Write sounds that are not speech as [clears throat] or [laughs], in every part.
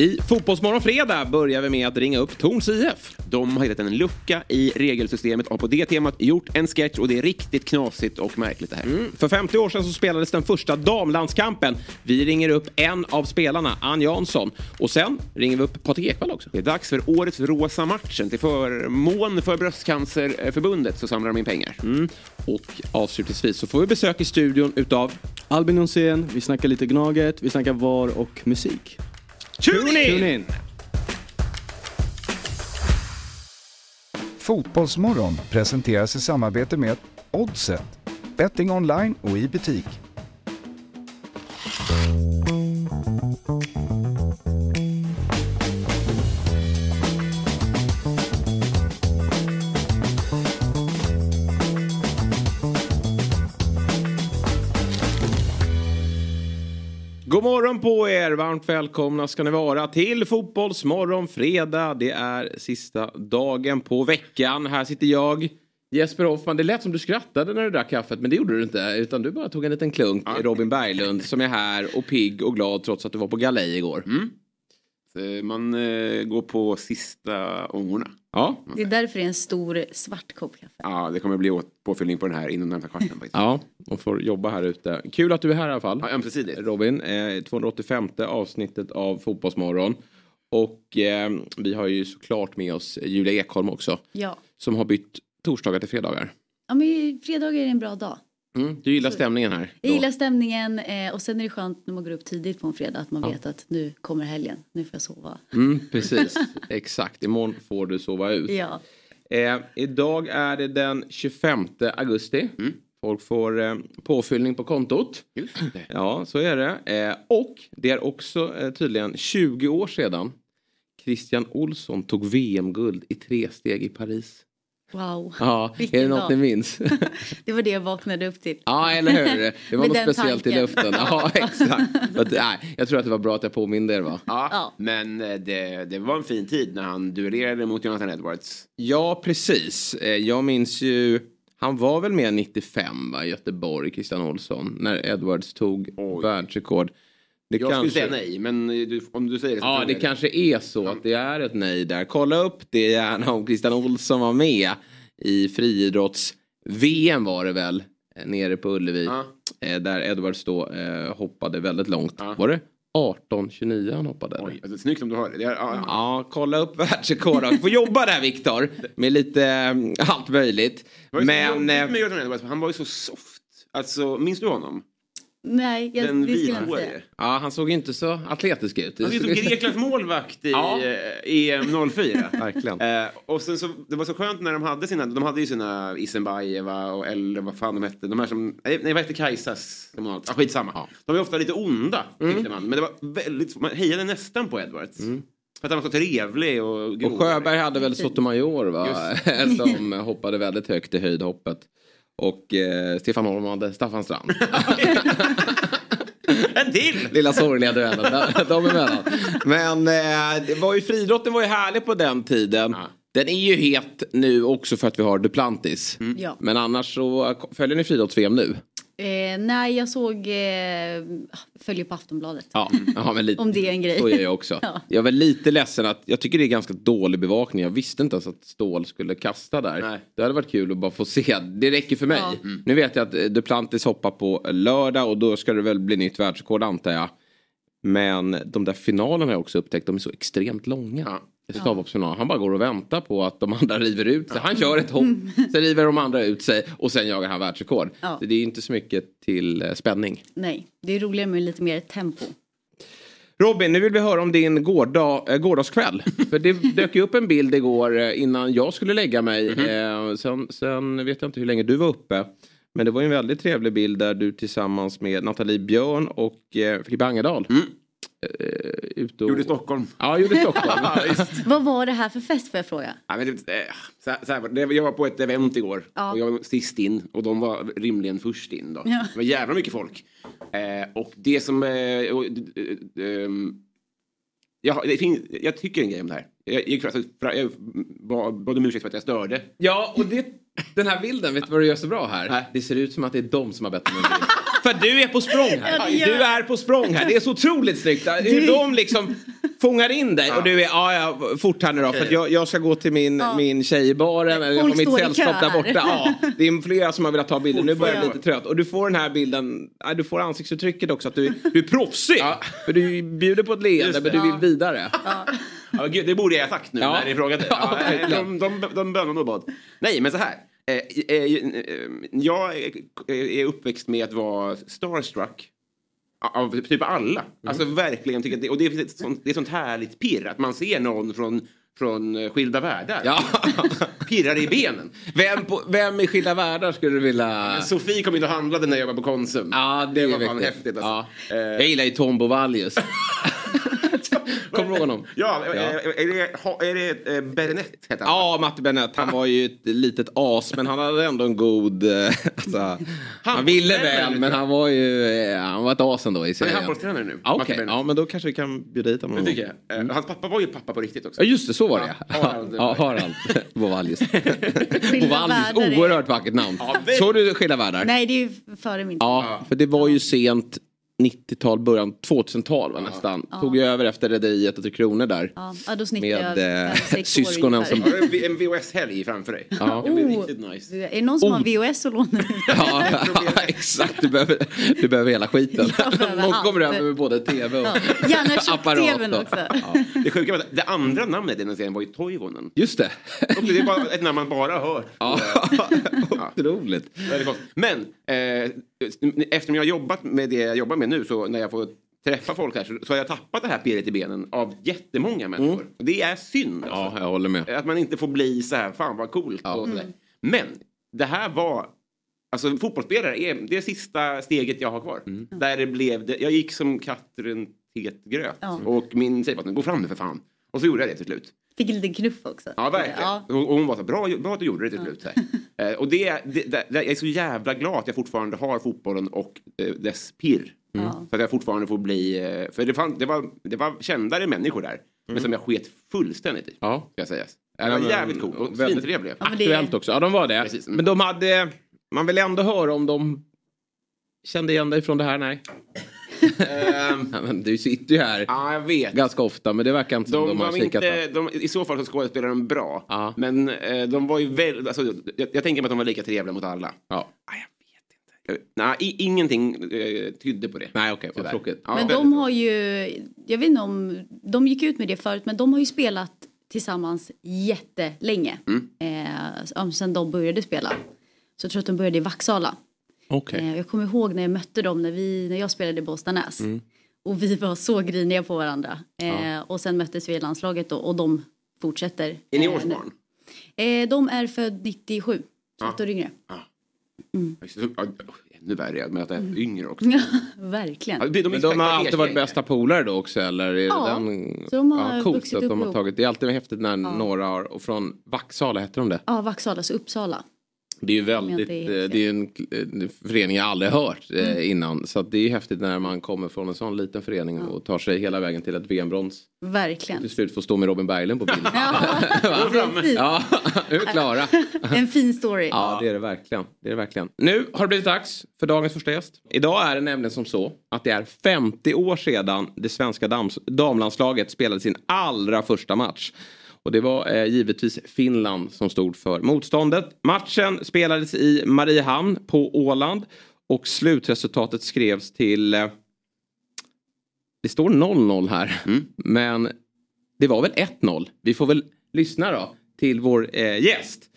I Fotbollsmorgon fredag börjar vi med att ringa upp Torns IF. De har hittat en lucka i regelsystemet och har på det temat gjort en sketch och det är riktigt knasigt och märkligt det här. Mm. För 50 år sedan så spelades den första damlandskampen. Vi ringer upp en av spelarna, Ann Jansson. Och sen ringer vi upp Patrik Ekwall också. Det är dags för årets rosa matchen. Till förmån för Bröstcancerförbundet så samlar de in pengar. Mm. Och avslutningsvis så får vi besök i studion utav Albin Nonsén, vi snackar lite Gnaget, vi snackar VAR och musik. Tune in! Tune in! Fotbollsmorgon presenteras i samarbete med Oddset, betting online och i butik. God morgon på er! Varmt välkomna ska ni vara till Fotbollsmorgon fredag. Det är sista dagen på veckan. Här sitter jag, Jesper Hoffman. Det lät som du skrattade när du drack kaffet men det gjorde du inte. Utan du bara tog en liten klunk. Robin Berglund som är här och pigg och glad trots att du var på galej igår. Mm. Så Man eh, går på sista ångorna. Ja. Det är därför det är en stor svart kopp kaffe. Ja, det kommer bli påfyllning på den här inom närmsta kvarten. faktiskt. Ja, och får jobba här ute. Kul att du är här i alla fall. Ja, ömsesidigt. Robin, eh, 285 avsnittet av Fotbollsmorgon. Och eh, vi har ju såklart med oss Julia Ekholm också. Ja. Som har bytt torsdagar till fredagar. ja men fredagar är en bra dag. Mm, du gillar stämningen här? Jag gillar stämningen eh, och sen är det skönt när man går upp tidigt på en fredag att man vet att nu kommer helgen, nu får jag sova. Mm, precis, [laughs] exakt. Imorgon får du sova ut. Ja. Eh, idag är det den 25 augusti. Mm. Folk får eh, påfyllning på kontot. Just det. Ja, så är det. Eh, och det är också eh, tydligen 20 år sedan Christian Olsson tog VM-guld i tre steg i Paris. Wow. Ja, Vilken är det något dag. ni minns? [laughs] Det var det jag vaknade upp till. ja, eller hur? Det [laughs] var något speciellt i tanken. luften. Ja, [laughs] exakt. Men, nej, jag tror att det var bra att jag påminde er va? Ja, Ja. men eh, det, det var en fin tid när han duellerade mot Jonathan Edwards. Ja, precis. Eh, Jag minns ju, han var väl med 95 va, i Göteborg, Christian Olsson, när Edwards tog Oj. världsrekord. Det Jag skulle säga nej, men eh, du, om du säger det så Ja, det jag kanske är så att det är ett nej där. Kolla upp det gärna om Christian Olsson var med i friidrotts-VM var det väl, eh, nere på Ullevi. Ja. Eh, Där Edwards då eh, hoppade väldigt långt. Ja. Var det 18-29 han hoppade? Oj, alltså, snyggt om du har det. det är, ja, kolla upp [laughs] världsrekord. Du får jobba där Viktor. Med lite eh, allt möjligt. Det Men... eh, med för han var ju så soft. Alltså, minns du honom? Nej, jag, Den det skulle jag inte säga. vithårige. Ja, han såg inte så atletisk ut. Han som Greklands målvakt i Ja. eh, EM 04. [laughs] Verkligen. Eh, och sen så, det var så skönt när de hade sina, de hade ju sina Isenbajeva och eller vad fan de hette, de här som, nej vad hette Kajsas? Ah, skitsamma. De var ofta lite onda tyckte man, men det var väldigt, man hejade nästan på Edwards. För att han var så trevlig och grov. Och Sjöberg hade väl Sotomayor va? [laughs] Som hoppade väldigt högt i höjdhoppet. Och eh, Stefan Holm hade Staffan Strand. [laughs] En till! Lilla sorgliga duellen de- de emellan. Men eh, det var ju friidrotten var ju härlig på den tiden. Ja. Den är ju het nu också för att vi har Duplantis. Ja. Men annars så följer ni friidrotts-VM nu? Eh, nej, jag såg, eh, följer på Aftonbladet. Ja, [laughs] ja men lite. Om det är en grej. Så är jag också. [laughs] Ja. Jag var lite ledsen att jag tycker det är ganska dålig bevakning. Jag visste inte ens att Stål skulle kasta där. Nej. Det hade varit kul att bara få se. Det räcker för mig. Ja. Nu vet jag att eh, Duplantis hoppar på lördag och då ska det väl bli nytt världsrekord antar jag. Men de där finalerna har jag också upptäckt, de är så extremt långa. Ja. Stavhoppsfinal. Han bara går och väntar på att de andra river ut sig. Han kör ett hopp, [laughs] sen river de andra ut sig och sen jagar han världsrekord. Ja. Så det är inte så mycket till eh, spänning. Nej, det är roligare med lite mer tempo. Robin, nu vill vi höra om din gårdag, äh, gårdagskväll. [laughs] För det dök ju upp en bild igår eh, innan jag skulle lägga mig. Eh, sen, sen vet jag inte hur länge du var uppe. Men det var ju en väldigt trevlig bild där du tillsammans med Nathalie Björn och eh, Filippa Angerdal. Eh, ute och... Gjorde Stockholm. Ja, gjorde Stockholm. [laughs] Vad var det här för fest får jag fråga? Ja, men det, eh, så, här- så här, var det. jag var på ett event igår Ja. och jag var sist in och de var rimligen först in. Då. Ja. Det var jävla mycket folk. Eh, och det som... Eh, och, eh, ehm, jag, det finns, jag tycker en grej om det här. Jag, gick alltså, fra- jag bad bad om ursäkt för att jag störde. Ja, och det, den här bilden, vet du vad du gör så bra här? Nej. Det ser ut som att det är de som har bett om en bild. För du är på språng här. Ja, gör du är på språng här. Det är så otroligt snyggt. Hur de liksom fångar in dig och du är, ja, ja fort här nu då för att jag, jag ska gå till min, Ja. min tjej i baren, eller jag har Folk mitt sällskap där borta. Ja, det är flera som har velat ta bilder, nu börjar jag bli lite trött. Och du får den här bilden, ja, du får ansiktsuttrycket också att du, du är proffsig. För du bjuder på ett leende men du vill vidare. Ja, gud, det borde jag ha sagt nu Ja. när ni frågade. [laughs] Ja, Ja, de, de, de bönar nog bad. Nej, men så här. Eh, eh, eh, Jag är- uppväxt med att vara starstruck. Av typ alla. Alltså verkligen. Tycker det, och det är, ett sånt, det är sånt härligt pirr. Att man ser någon från, från skilda världar. Ja. [laughs] Pirrar i benen. Vem, på, vem i Skilda Världar skulle du vilja... Sofie kom in och handlade när jag jobbade på Konsum. Ja, det, Det var fan viktigt. häftigt, alltså. Ja. Jag gillar ju Tom Bovallius. [laughs] [laughs] Kommer du ihåg honom? Ja, Ja. Är, det, är det eh, Berenett heter han? Ja, Matti Benett. Han var ju ett litet as, men han hade ändå en god... eh, [laughs] Alltså, han ville Handbollstränare, väl, men han var ju... eh, Han var ett as ändå i Han är serien. handbollstränare nu. Okej, Bennet. ja, men då kanske vi kan bjuda hit honom. Det tycker jag. Eh, Hans pappa var ju pappa på riktigt också. Ja, just det, så var det. Harald. ja, Harald Bovallius. Bovallius, oerhört vackert namn. Ja. Såg du Skilda Världar? Nej, det är ju före min tid. Ja, för det var ju sent 90-tal, början 2000-tal var nästan. Tog ju över efter Rederiet och Tre Kronor där. Ja, ja, då snittade jag Med eh, [laughs] syskonen som... Har du en VHS-helg framför dig? Ja. Det blir Oh. riktigt nice. Är det någon som har VHS att låna [laughs] ut? Ja, exakt. Du behöver, du behöver hela skiten. Behöver Någon kommer över med både tv och Ja, Gärna apparat. och- också. Ja, Det sjuka var att det andra namnet i den serien var ju Toivonen. just det. Och det är bara ett namn man bara hört. Ja, [laughs] otroligt. Men eh, eftersom jag har jobbat med det jag jobbar med nu så när jag får träffa folk här så, så har jag tappat det här pirret i benen av jättemånga människor. Och det är synd. Ja, Alltså. jag håller med. Att man inte får bli så här, fan vad coolt. Och sådär. Men det här var, alltså fotbollsspelare är det sista steget jag har kvar. Där det blev, det, jag gick som katt runt het gröt. Ja. Och min tjej bara, gå fram nu för fan. Och så gjorde jag det till slut. Fick en liten knuff också. Ja, verkligen. Ja. Och hon var så bra, bra att du gjorde det till slut. [laughs] Eh, och det, det, det, jag är så jävla glad att jag fortfarande har fotbollen och eh, dess pirr. Ja. Så att jag fortfarande får bli, eh, för det, fann, det, var, det var kändare människor där. Men som jag sket fullständigt i. Ja. Ska sägas. Det var jävligt coolt och väldigt- svintrevliga. Ja, Aktuellt också. Ja, de var det. Precis. Mm. Men de hade... Man vill ändå höra om de kände igen dig från det här. Nej. Ehm, Ja, men Du sitter ju här Ja, jag vet. ganska ofta, men det verkar inte som De de, har kikat inte, de, I så fall så skådespelar de bra. Ja. Men eh, de var ju väl, alltså, jag, jag tänker mig att de var lika trevliga mot alla. Ja. Ah, jag vet inte. Nej, i, ingenting eh, tydde på det. Nej, okej, vad Tyvärr. tråkigt. Ja, Men väldigt de har ju, jag vet inte om, de gick ut med det förut, men de har ju spelat tillsammans jättelänge. Mm. Eh, sen de började spela. Så jag tror att de började i Vaksala. Okej. Eh, jag kommer ihåg när jag mötte dem när, vi, när jag spelade i Båstadnäs. Mm. Och vi var så griniga på varandra. Eh, Och sen möttes vi i landslaget då, och de fortsätter. Är ni Eh, årsbarn? Eh, de är född 97, så Ja. ett år yngre. Ja, Ännu värre med att det är yngre också. [laughs] Ja, verkligen. Ja, de, Men de har alltid varit bästa polare då också eller? Ja, den... så de har ja, coolt vuxit att de upp har tagit. Det är alltid häftigt när några har, och från Vaksala hette de det. Ja, Vaksala, så Uppsala. Det är ju väldigt, är eh, det är en, en förening jag aldrig hört eh, Mm. innan. Så att det är häftigt när man kommer från en sån liten förening och tar sig hela vägen till ett VM-brons. Verkligen. Till slut får stå med Robin Berglund på bild. [laughs] Ja, [laughs] ja, nu är klara. [laughs] En fin story. Ja, det är det verkligen. Det är det verkligen. Nu har det blivit dags för dagens första gäst. Idag är det nämligen som så att det är 50 år sedan det svenska damlandslaget spelade sin allra första match. Och det var eh, givetvis Finland som stod för motståndet. Matchen spelades i Mariehamn på Åland och slutresultatet skrevs till... Eh, det står 0-0 här, men det var väl 1-0. Vi får väl lyssna då till vår eh, gäst.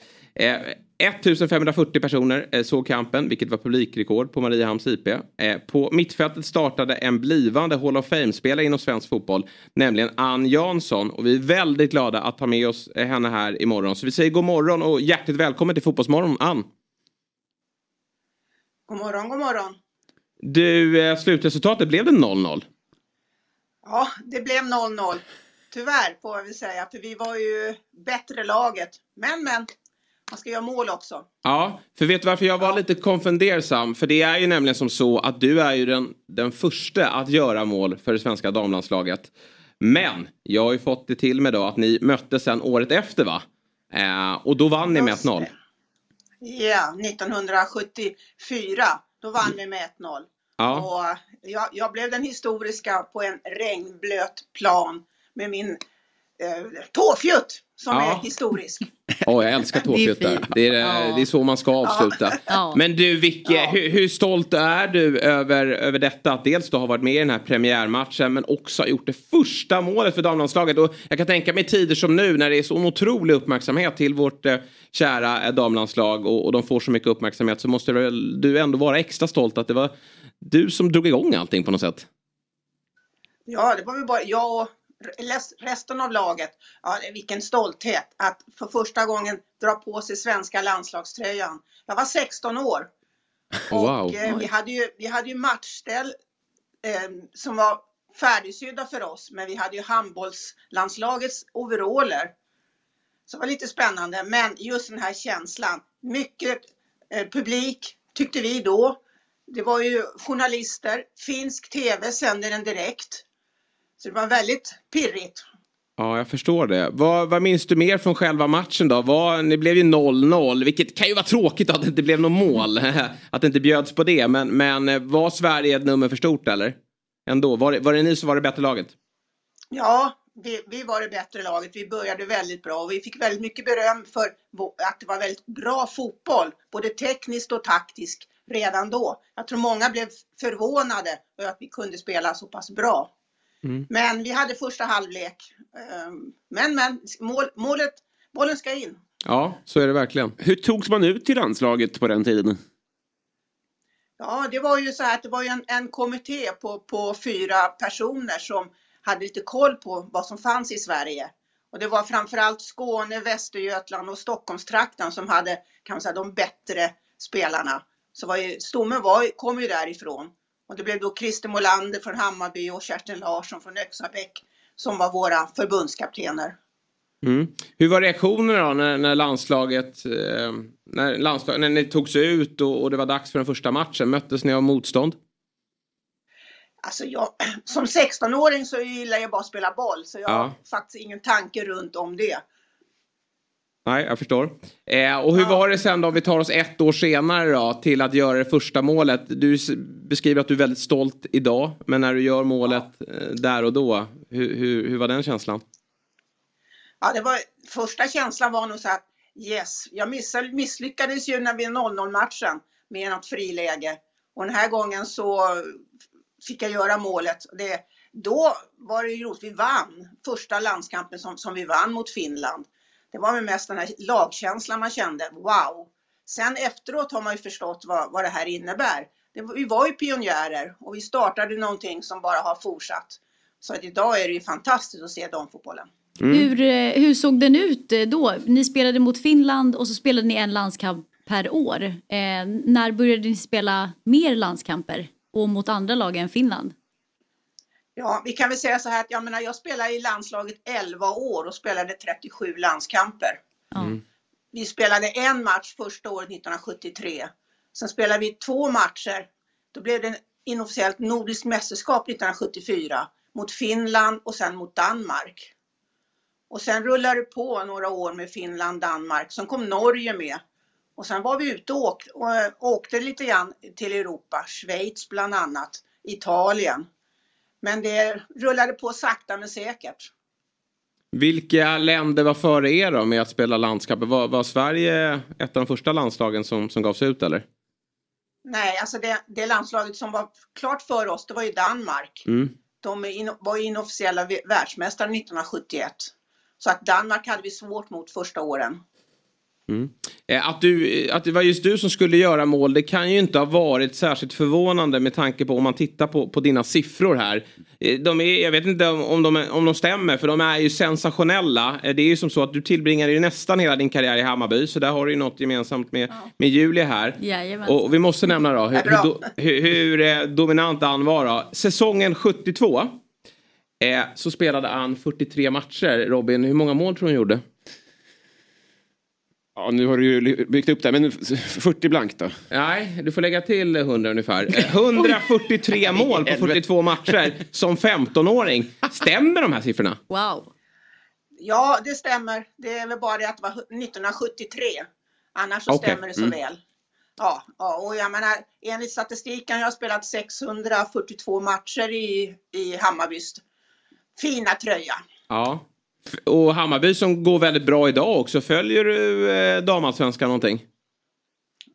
Eh, 1540 personer eh, såg kampen, vilket var publikrekord på Mariehamns IP. Eh, på mittfältet startade en blivande Hall of Fame-spelare inom svensk fotboll, nämligen Ann Jansson. Och vi är väldigt glada att ha med oss eh, henne här imorgon. Så vi säger god morgon och hjärtligt välkommen till Fotbollsmorgon, Ann. God morgon, god morgon. Du, slutresultatet blev det 0-0? Ja, det blev 0-0. Tyvärr får jag väl säga, för vi var ju bättre laget. Men, men, man ska göra mål också. Ja, för vet du varför jag var lite konfundersam? För det är ju nämligen som så att du är ju den, den första att göra mål för det svenska damlandslaget. Men jag har ju fått det till mig då att ni möttes sen året efter va? Eh, och då vann ni med Just 1-0. det. Ja, 1974. Då vann vi med 1-0. Ja. Och jag, jag blev den historiska på en regnblöt plan med min eh, tåfjutt som Ja. är historisk. [laughs] Åh, jag älskar fint. Det, är, Ja. det är så man ska avsluta. Ja. Men du Vicky, hur, hur stolt är du över, över detta? Att dels då ha varit med i den här premiärmatchen men också ha gjort det första målet för damlandslaget. Och jag kan tänka mig tider som nu när det är så otrolig uppmärksamhet till vårt eh, kära eh, damlandslag och, och de får så mycket uppmärksamhet så måste väl du ändå vara extra stolt att det var du som drog igång allting på något sätt. Ja, det var väl bara jag och resten av laget. Ja, vilken stolthet att för första gången dra på sig svenska landslagströjan. Jag var 16 år. Wow. Och eh, vi hade ju, vi hade ju matchställ eh, som var färdigsydda för oss, men vi hade ju handbollslandslagets overaller. Så det var lite spännande, men just den här känslan. Mycket eh, publik tyckte vi då. Det var ju journalister, finsk tv sände den direkt. Så det var väldigt pirrigt. Ja, jag förstår det. Vad, vad minns du mer från själva matchen då? Vad, ni blev ju 0-0, vilket kan ju vara tråkigt att det inte blev något mål. [laughs] att det inte bjöds på det. Men, men eh, var Sverige ett nummer för stort eller? Ändå, var det, var det ni som var det bättre laget? Ja, vi, vi var det bättre laget. Vi började väldigt bra och vi fick väldigt mycket beröm för att det var väldigt bra fotboll, både tekniskt och taktiskt redan då. Jag tror många blev förvånade över att vi kunde spela så pass bra. Men vi hade första halvlek. Ehm, Men, men, mål, målet, bollen ska in. Ja, så är det verkligen. Hur togs man ut till landslaget på den tiden? Ja, det var ju så här att det var ju en, en kommitté på, på fyra personer som hade lite koll på vad som fanns i Sverige. Och det var framförallt Skåne, Västergötland och Stockholmstrakten som hade kan man säga, de bättre spelarna. Så var ju, stommen var, kom ju därifrån. Och det blev då Christer Molander från Hammarby och Kerstin Larsson från Öxabäck som var våra förbundskaptener. Mm. Hur var reaktionerna då när, när landslaget, eh, när, landslag, när ni togs ut och, och det var dags för den första matchen? Möttes ni av motstånd? Alltså jag, [clears throat] som 16-åring så gillar jag bara att spela boll så jag Ja. har faktiskt ingen tanke runt om det. Nej, jag förstår. Eh, och hur Ja. var det sen då, om vi tar oss ett år senare då, till att göra det första målet? Du beskriver att du är väldigt stolt idag, men när du gör målet eh, där och då, hur, hur, hur var den känslan? Ja, det var, första känslan var nog så att yes, jag misslyckades ju när vi 0-0 matchen med något friläge. Och den här gången så fick jag göra målet. Det, då var det ju roligt, vi vann första landskampen som, som vi vann mot Finland. Det var väl mest den här lagkänslan man kände, wow. Sen efteråt har man ju förstått vad, vad det här innebär. Det, vi var ju pionjärer och vi startade någonting som bara har fortsatt. Så att idag är det ju fantastiskt att se damfotbollen. Hur, eh, hur såg den ut eh, då? Ni spelade mot Finland och så spelade ni en landskamp per år. Eh, när började ni spela mer landskamper och mot andra lag än Finland? Ja, vi kan väl säga så här att jag menar, jag spelade i landslaget 11 år och spelade 37 landskamper. Ja. Vi spelade en match första året 1973. Sen spelade vi två matcher. Då blev det inofficiellt nordiskt mästerskap 1974 mot Finland och sen mot Danmark. Och sen rullade det på några år med Finland, Danmark. Sen kom Norge med. Och sen var vi ute och åkte, och åkte lite grann till Europa, Schweiz bland annat, Italien. Men det rullade på sakta men säkert. Vilka länder var före er då med att spela landskamper? Var, var Sverige ett av de första landslagen som, som gavs ut eller? Nej, alltså det, det landslaget som var klart för oss, det var ju Danmark. Mm. De in, var inofficiella vä- världsmästare 1971. Så att Danmark hade vi svårt mot första åren. Eh, Att, du, att det var just du som skulle göra mål, det kan ju inte ha varit särskilt förvånande med tanke på om man tittar på, på dina siffror här. Eh, De är, jag vet inte om, om, de, om de stämmer, för de är ju sensationella. Eh, Det är ju som så att du tillbringade ju nästan hela din karriär i Hammarby, så där har du ju något gemensamt med, med Julia här. Jajamensan. Och vi måste nämna då hur, Ja, hur, hur, hur eh, dominant Ann var då. Säsongen 72 eh, så spelade Ann 43 matcher. Robin, hur många mål tror du hon gjorde? Ja, nu har du ju byggt upp det, här, men 40 blankt då. Nej, du får lägga till 100 ungefär. Eh, 143 mål på 42 matcher som 15-åring. Stämmer de här siffrorna? Wow. Ja, det stämmer. Det är väl bara det att det var 1973. Annars så Okej, stämmer det så mm. väl. Ja, ja, och jag menar enligt statistiken jag har spelat 642 matcher i, i Hammarbys fina tröja. Ja. Och Hammarby som går väldigt bra idag också. Följer du eh, damallsvenskan någonting?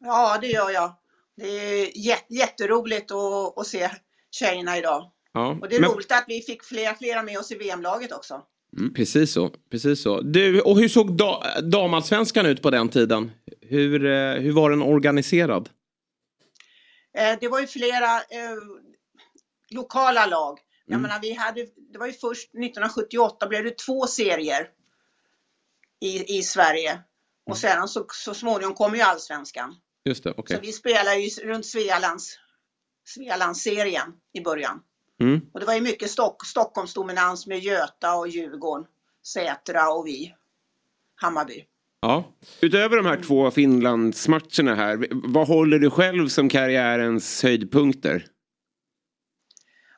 Ja, det gör jag. Det är jä- jätteroligt att, att se tjejerna idag. Ja. Och det är Men- roligt att vi fick flera, flera med oss i VM-laget också. Mm, precis så. Precis så. Du, och hur såg da damallsvenskan ut på den tiden? Hur, eh, hur var den organiserad? Eh, Det var ju flera eh, lokala lag. Jag Mm. menar, vi hade, det var ju först 1978 blev det två serier i, i Sverige. Mm. Och sedan så, så småningom kom ju allsvenskan. Just det, okej. Så vi spelade ju runt Svealands, Svealandsserien i början. Mm. Och det var ju mycket Stock, Stockholmsdominans med Göta och Djurgården, Sätra och vi, Hammarby. Ja. Utöver de här två Finlandsmatcherna här, vad håller du själv som karriärens höjdpunkter?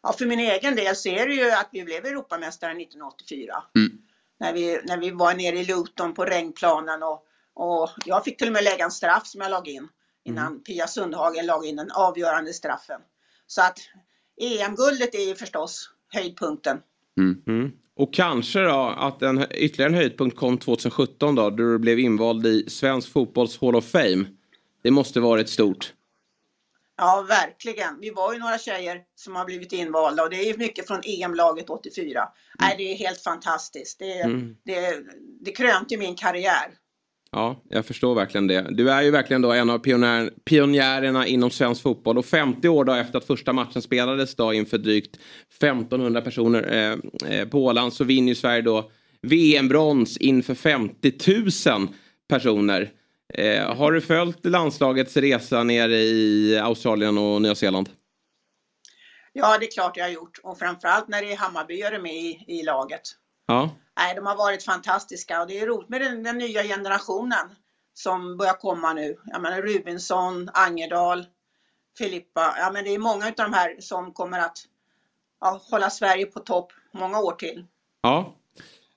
Ja, för min egen del så är det ju att vi blev Europamästare 1984. Mm. När, vi, när vi var nere i Luton på regnplanen och, och jag fick till och med lägga en straff som jag lag in innan Mm. Pia Sundhagen lag in den avgörande straffen. Så att EM-guldet är ju förstås höjdpunkten. Mm. Och kanske då att en ytterligare en höjdpunkt kom 2017 då, då du blev invald i Svensk fotbolls Hall of Fame. Det måste varit stort. Ja, verkligen. Vi var ju några tjejer som har blivit invalda och det är ju mycket från EM-laget 84. Nej, det är helt fantastiskt. Det, Mm. det, det krönte min karriär. Ja, jag förstår verkligen det. Du är ju verkligen då en av pionjär, pionjärerna inom svensk fotboll och 50 år då efter att första matchen spelades då inför drygt 1500 personer eh, eh, på Åland så vinner ju Sverige då VM-brons inför 50 000 personer. Eh, har du följt landslagets resa nere i Australien och Nya Zeeland? Ja, det är klart jag har gjort. Och framförallt när det är Hammarbyare med i, i laget. Ja. Nej, de har varit fantastiska och det är roligt med den, den nya generationen som börjar komma nu. Jag menar Rubinsson, Angerdal, Filippa. Ja, men det är många av de här som kommer att ja, hålla Sverige på topp många år till. Ja.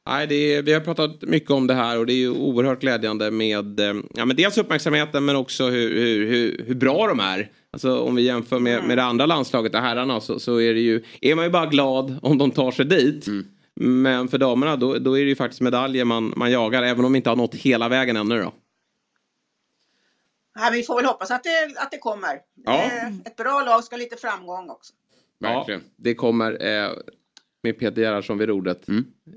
Nej, det är, vi har pratat mycket om det här och det är ju oerhört glädjande med eh, ja, men dels uppmärksamheten men också hur, hur, hur, hur bra de är. Alltså om vi jämför med, med det andra landslaget, det herrarna, så, så är det ju, är man ju bara glad om de tar sig dit. Men för damerna då, då är det ju faktiskt medaljer man, man jagar även om vi inte har nått hela vägen ännu då. Ja, vi får väl hoppas att det, att det kommer. Ja. Eh, Ett bra lag ska ha lite framgång också. Verkligen. Ja, det kommer eh, med Peter Gerhardsson vid rodret.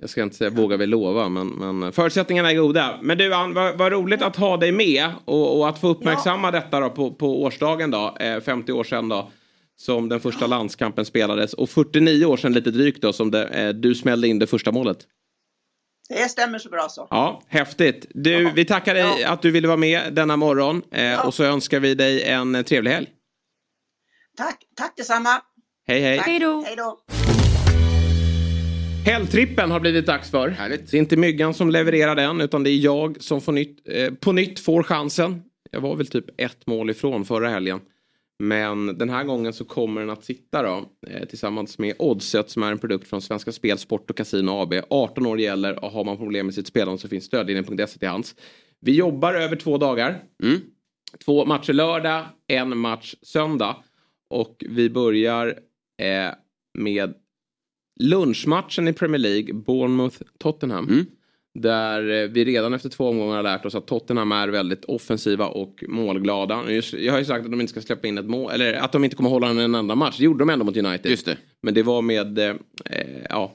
Jag ska inte säga vågar vi lova men, men förutsättningarna är goda. Men du Ann, vad, vad roligt att ha dig med och, och att få uppmärksamma detta då på, på årsdagen då, eh, 50 år sedan då. Som den första landskampen spelades och 49 år sedan lite drygt då som det, eh, du smällde in det första målet. Det stämmer så bra så. Ja, häftigt. Du, vi tackar dig Ja. att du ville vara med denna morgon eh, och så önskar vi dig en eh, trevlig helg. Tack, tack detsamma. Hej hej. Tack. Hej då. Helgtrippen har blivit dags för. Härligt. Det är inte Myggan som levererar den utan det är jag som får nytt, eh, på nytt får chansen. Jag var väl typ ett mål ifrån förra helgen. Men den här gången så kommer den att sitta då eh, tillsammans med Oddset som är en produkt från Svenska Spel, Sport och Casino AB. 18 år gäller och har man problem med sitt spelande så finns stödlinjen.se till hands. Vi jobbar över två dagar. Mm. Två matcher lördag, en match söndag. Och vi börjar eh, med lunchmatchen i Premier League, Bournemouth-Tottenham. Mm. Där eh, vi redan efter två omgångar har lärt oss att Tottenham är väldigt offensiva och målglada. Jag har ju sagt att de inte ska släppa in ett mål, eller att de inte kommer hålla en enda match. Det gjorde de ändå mot United. Just det. Men det var med eh, eh, ja,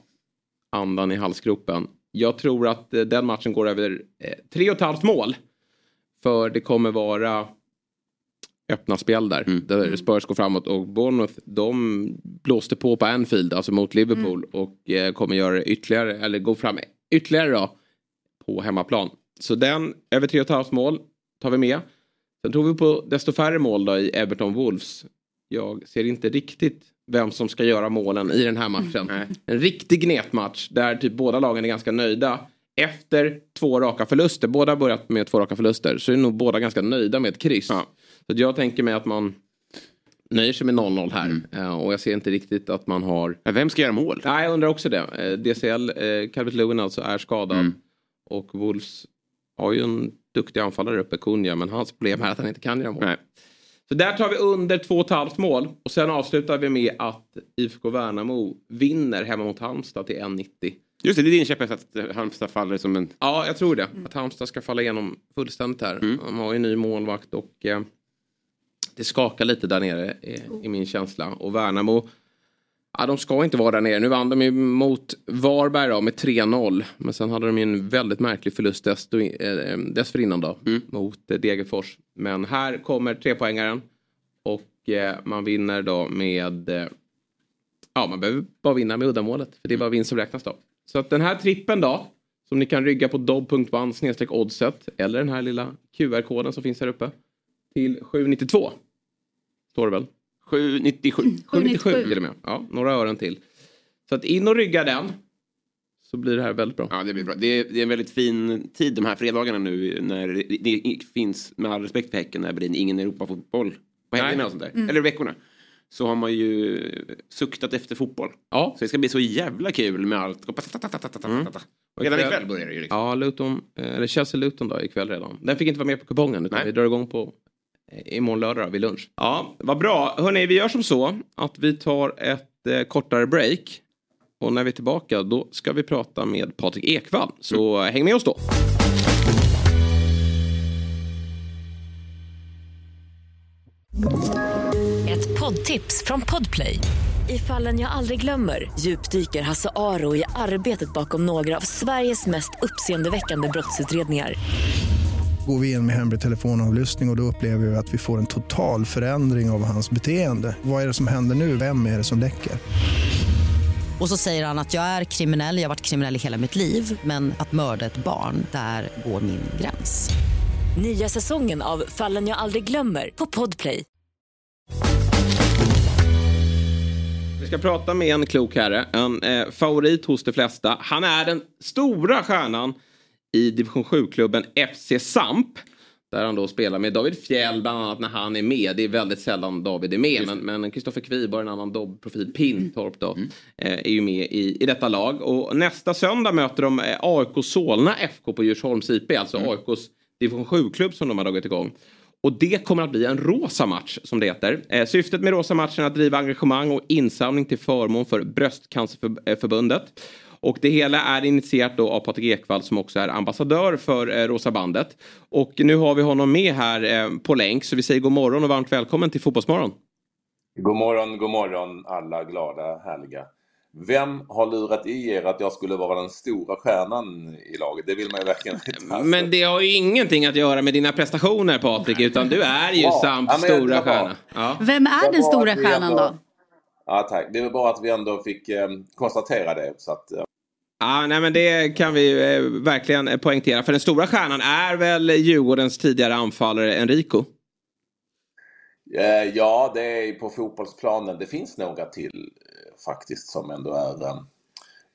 andan i halsgropen. Jag tror att eh, den matchen går över eh, tre och ett halvt mål. För det kommer vara öppna spel där. Mm. Där Spurs går framåt och Bournemouth de blåste på på Anfield, alltså mot Liverpool. Och eh, kommer göra ytterligare, eller gå fram ytterligare då på hemmaplan. Så den, över tre och ett halvt mål, tar vi med. Sen tror vi på desto färre mål då i Everton Wolves. Jag ser inte riktigt vem som ska göra målen i den här matchen. Nej. En riktig gnetmatch där typ båda lagen är ganska nöjda. Efter två raka förluster, båda har börjat med två raka förluster, så är nog båda ganska nöjda med ett kryss. Ja. Så jag tänker mig att man nöjer sig med 0-0 här. Eh, Och jag ser inte riktigt att man har... Men vem ska göra mål? Nej, jag undrar också det. Eh, DCL, eh, Calvert Lewin alltså, är skadad. Mm. Och Wolves har ju en duktig anfallare uppe, Kunja, men hans problem är att han inte kan göra mål. Nej. Så där tar vi under 2,5 mål. Och sen avslutar vi med att IFK Värnamo vinner hemma mot Halmstad till 1,90. Just det, det är din käpphäst att Halmstad faller som en... Ja, jag tror det. Att Halmstad ska falla igenom fullständigt här. Mm. De har ju en ny målvakt och det skakar lite där nere eh, i min känsla. Och Värnamo, ja, de ska inte vara där nere. Nu vann de ju mot Varberg då, med 3-0. Men sen hade de ju en väldigt märklig förlust desto, eh, dessförinnan då, Mm. mot eh, Degerfors. Men här kommer trepoängaren och eh, man vinner då med eh, Ja, man behöver bara vinna med uddamålet. För det är bara vinst som räknas då. Så att den här trippen då. Som ni kan rygga på dobb.one oddset. Eller den här lilla QR-koden som finns här uppe. Till 792. Står det väl? 797. 797 blir det med. Ja, några ören till. Så att in och rygga den. Så blir det här väldigt bra. Ja, det blir bra. Det är, det är en väldigt fin tid de här fredagarna nu när det, finns, med all respekt för Häcken, när det blir ingen Europafotboll på helgerna och sånt där. Eller veckorna. Så har man ju suktat efter fotboll. Ja. Så det ska bli så jävla kul med allt. Mm. Redan ikväll börjar det ju. Liksom. Ja, Luton, eh, eller Chelsea-Luton då ikväll redan. Den fick inte vara med på kupongen utan Nej. vi drar igång på imorgon lördag då, vid lunch. Ja, vad bra. Hörni, vi gör som så att vi tar ett eh, kortare break. Och när vi är tillbaka då ska vi prata med Patrik Ekwall. Så Mm. häng med oss då. Ett poddtips från Podplay. I fallen jag aldrig glömmer djupdyker Hasse Aro i arbetet bakom några av Sveriges mest uppseendeväckande brottsutredningar. Går vi in med hemlig telefonavlyssning och, och då upplever vi att vi får en total förändring av hans beteende. Vad är det som händer nu? Vem är det som läcker? Och så säger han att jag är kriminell, jag har varit kriminell i hela mitt liv men att mörda ett barn, där går min gräns. Nya säsongen av Fallen jag aldrig glömmer på Podplay. Vi ska prata med en klok herre, en eh, favorit hos de flesta. Han är den stora stjärnan i division 7-klubben FC Samp. Där han då spelar med David Fjäll bland annat när han är med. Det är väldigt sällan David är med. Men, men Kristoffer Kviborg, en annan dobbprofil, Pintorp då, eh, är ju med i, i detta lag. Och nästa söndag möter de eh, AIK Solna FK på Djursholms IP. Alltså AIKs division 7-klubb som de har dragit igång. Och det kommer att bli en rosa match som det heter. Eh, syftet med rosa matchen är att driva engagemang och insamling till förmån för Bröstcancerförbundet. Och det hela är initierat då av Patrik Ekwall som också är ambassadör för eh, Rosa bandet. Och nu har vi honom med här eh, på länk så vi säger god morgon och varmt välkommen till Fotbollsmorgon. God morgon, god morgon alla glada, härliga. Vem har lurat i er att jag skulle vara den stora stjärnan i laget? Det vill man ju verkligen inte. [laughs] Men det har ju ingenting att göra med dina prestationer Patrik utan du är ju Ja, Samps ja, men stora var- stjärna. Ja. Vem är den stora stjärnan ändå- då? Ja, tack. Det var bara att vi ändå fick eh, konstatera det. Så att, eh, Ja, nej, men det kan vi eh, verkligen eh, poängtera. För den stora stjärnan är väl Djurgårdens tidigare anfallare Enrico? eh, ja, det är på fotbollsplanen. Det finns några till eh, faktiskt som ändå är eh,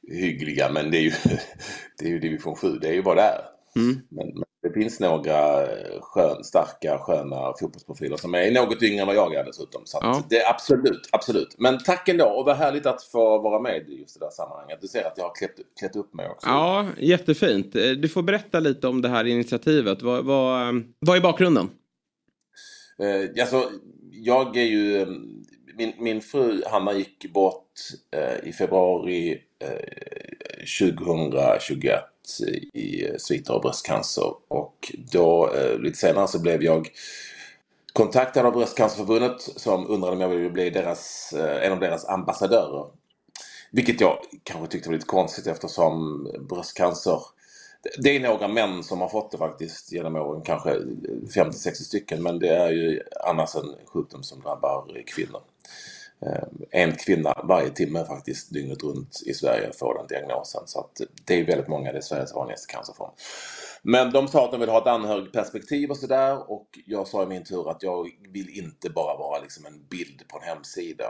hyggliga. Men det är ju, [laughs] det är ju division 7. Det är ju vad det är. Mm. Men, men det finns några eh, skön, starka, sköna fotbollsprofiler som är något yngre än vad jag är dessutom. Så Ja. det är absolut, absolut. Men tack ändå och vad härligt att få vara med i just det där sammanhanget. Du ser att jag har klätt, klätt upp mig också. Ja, jättefint. Eh, Du får berätta lite om det här initiativet. Vad, vad, eh, vad är bakgrunden? Eh, alltså, jag är ju... eh, Min, min fru Hanna gick bort eh, i februari eh, 2021 i eh, sviter av bröstcancer. Och då, eh, lite senare så blev jag kontaktad av Bröstcancerförbundet som undrade om jag ville bli deras, eh, en av deras ambassadörer. Vilket jag kanske tyckte var lite konstigt eftersom bröstcancer det är några män som har fått det faktiskt genom åren, kanske 50-60 stycken. Men det är ju annars en sjukdom som drabbar kvinnor. Eh, en kvinna varje timme faktiskt dygnet runt i Sverige får den diagnosen. Så att det är väldigt många, det är Sveriges vanligaste cancerform. Men de sa att de vill ha ett anhörigperspektiv och sådär och jag sa i min tur att jag vill inte bara vara liksom en bild på en hemsida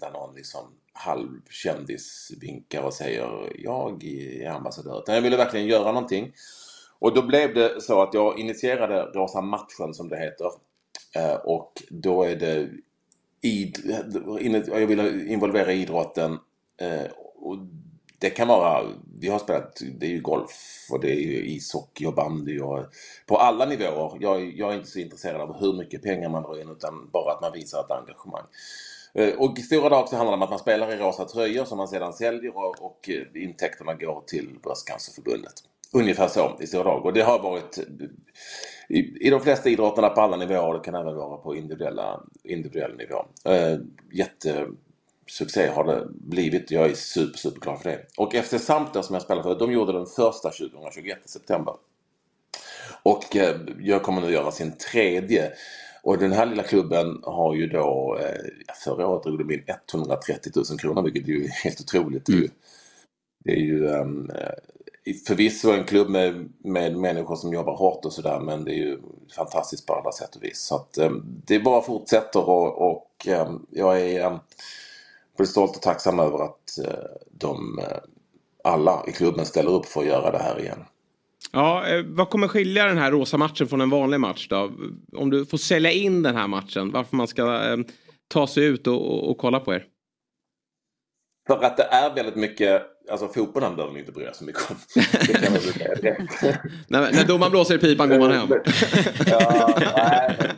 där någon liksom halvkändis vinkar och säger jag är ambassadör. Utan jag ville verkligen göra någonting. Och då blev det så att jag initierade Rosa matchen som det heter. Eh, och då är det id, jag vill involvera idrotten. eh, Och det kan vara, vi har spelat, det är ju golf och det är ju ishockey och bandy och på alla nivåer. Jag, jag är inte så intresserad av hur mycket pengar man drar in utan bara att man visar ett engagemang. Eh, och i stora drag så handlar det om att man spelar i rosa tröjor som man sedan säljer och, och eh, intäkterna går till Bröstcancerförbundet. Ungefär så i stora drag. Och det har varit i, i de flesta idrotterna på alla nivåer. Det kan även vara på individuella, individuell nivå. Eh, jättesuccé har det blivit. Jag är super, super glad för det. Och FC Sampdoria som jag spelar för, de gjorde den första 2021 i september. Och eh, jag kommer nu göra sin tredje. Och den här lilla klubben har ju då, eh, förra året drog de in 130 000 kronor vilket är ju helt otroligt. Mm. Det är ju um, förvisso en klubb med, med människor som jobbar hårt och sådär men det är ju fantastiskt på alla sätt och vis. Så att eh, det bara fortsätter och, och eh, jag är både stolt och tacksam över att eh, de alla i klubben ställer upp för att göra det här igen. Ja, eh, vad kommer skilja den här rosa matchen från en vanlig match då? Om du får sälja in den här matchen, varför man ska eh, ta sig ut och, och, och, kolla på er? För att det är väldigt mycket, alltså fotbollen behöver man inte bry sig mycket om. Det kan man säga [laughs] när, när domaren blåser i pipan går man hem. [laughs] ja, nej,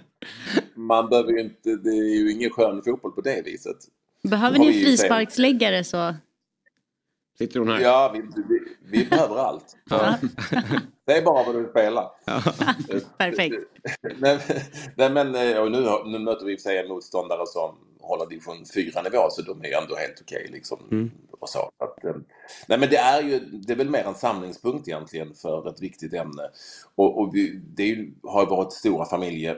man behöver ju inte, det är ju ingen skön fotboll på det viset. Behöver ni frisparksläggare så Sitter hon här? Ja, vi, vi, vi behöver allt. Ja. [laughs] Det är bara vad du spelar. Ja. Perfekt. nej, men och nu, nu möter vi sig en motståndare som håller division 4-nivå så de är ändå helt okej. Okay, liksom, mm. och så. Att, eh, nej, men det är ju det är väl mer en samlingspunkt egentligen för ett viktigt ämne. Och, och vi, det ju, har ju varit stora familje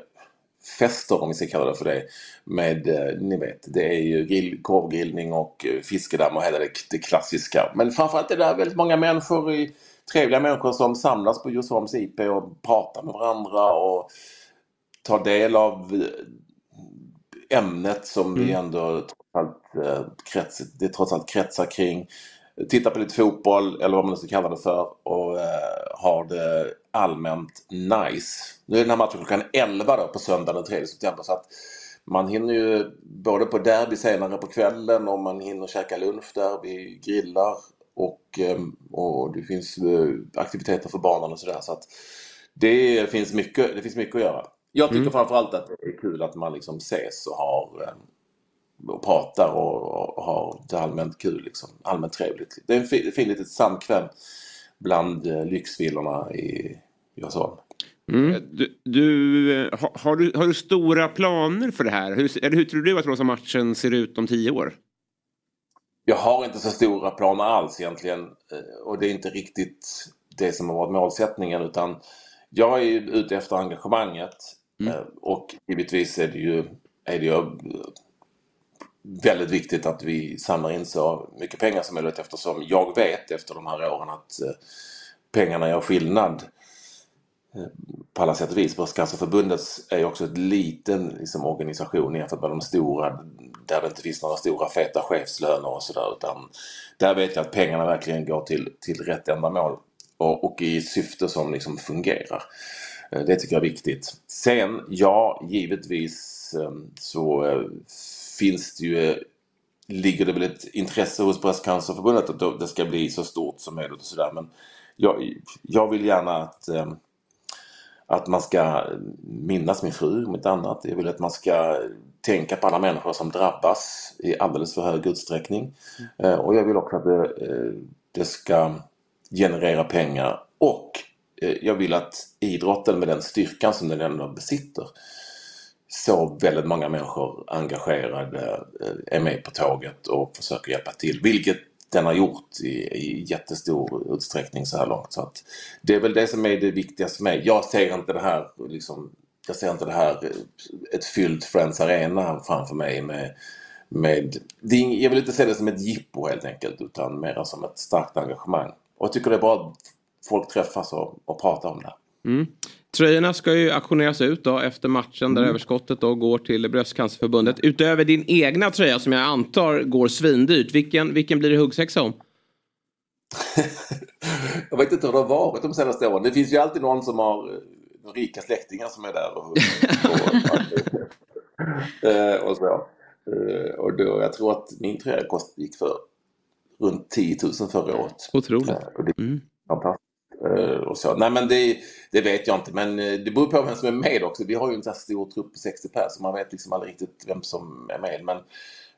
fester om vi ska kalla det för det. Med, eh, ni vet, det är ju grill, korvgrillning och eh, fiskedamm och hela det, det klassiska. Men framförallt är det väldigt många människor, i, trevliga människor som samlas på Djursholms IP och pratar med varandra och tar del av ämnet som mm. vi ändå trots allt, krets, det trots allt kretsar kring tittar på lite fotboll eller vad man nu ska kalla det för och eh, har det allmänt nice. Nu är den här matchen klockan 11 då på söndag den 3 september så att man hinner ju både på derby senare på kvällen och man hinner käka lunch där, vi grillar och, eh, och det finns eh, aktiviteter för barnen och sådär så att det finns mycket, det finns mycket att göra. Jag tycker mm. framförallt att det är kul att man liksom ses och har eh, och pratar och, och har det allmänt kul, liksom. allmänt trevligt. Det är en fin, fin litet samkväm bland eh, lyxvillorna i Djursholm. Mm. Eh, du, du, har, har, du, har du stora planer för det här? Hur, eller hur tror du att Rosa matchen ser ut om tio år? Jag har inte så stora planer alls egentligen och det är inte riktigt det som har varit målsättningen utan jag är ute efter engagemanget mm. Eh, och givetvis är det ju, är det ju eh, väldigt viktigt att vi samlar in så mycket pengar som möjligt eftersom jag vet efter de här åren att eh, pengarna gör skillnad på alla sätt och vis. Bröstcancerförbundet är ju också en liten liksom, organisation jämfört med de stora där det inte finns några stora feta chefslöner och sådär utan där vet jag att pengarna verkligen går till, till rätt ändamål och, och i syfte som liksom fungerar. Eh, det tycker jag är viktigt. Sen, ja, givetvis så finns det ju ligger det väl ett intresse hos Bröstcancerförbundet att det ska bli så stort som möjligt och sådär. Men jag, jag vill gärna att, eh, att man ska minnas min fru om inte annat. Jag vill att man ska tänka på alla människor som drabbas i alldeles för hög utsträckning. Mm. Och jag vill också att det, eh, det ska generera pengar och Eh, jag vill att idrotten med den styrkan som den ändå besitter så väldigt många människor engagerade eh, är med på tåget och försöker hjälpa till. Vilket den har gjort i, i jättestor utsträckning så här långt. Så att det är väl det som är det viktigaste för mig. Jag ser inte det här liksom, jag ser inte det här eh, ett fyllt Friends Arena framför mig med, med det är, jag vill inte se det som ett jippo helt enkelt utan mer som ett starkt engagemang. Och jag tycker det är bra folk träffas och, och pratar om det. Mm. Tröjorna ska ju auktioneras ut då efter matchen mm. där överskottet då går till Bröstcancerförbundet. Utöver din egna tröja som jag antar går svindyrt. Vilken, vilken blir det huggsexa om? [laughs] jag vet inte hur det har varit de senaste åren. Det finns ju alltid någon som har eh, rika släktingar som är där. Och, och, [laughs] eh, och så. Eh, och då, jag tror att min tröja gick för runt 10 000 förra året. Otroligt. Mm. Fantastiskt. Eh, och så. Nej men det, det, vet jag inte men eh, det beror på vem som är med också. Vi har ju en så stor trupp på 60 pers så man vet liksom aldrig riktigt vem som är med. Men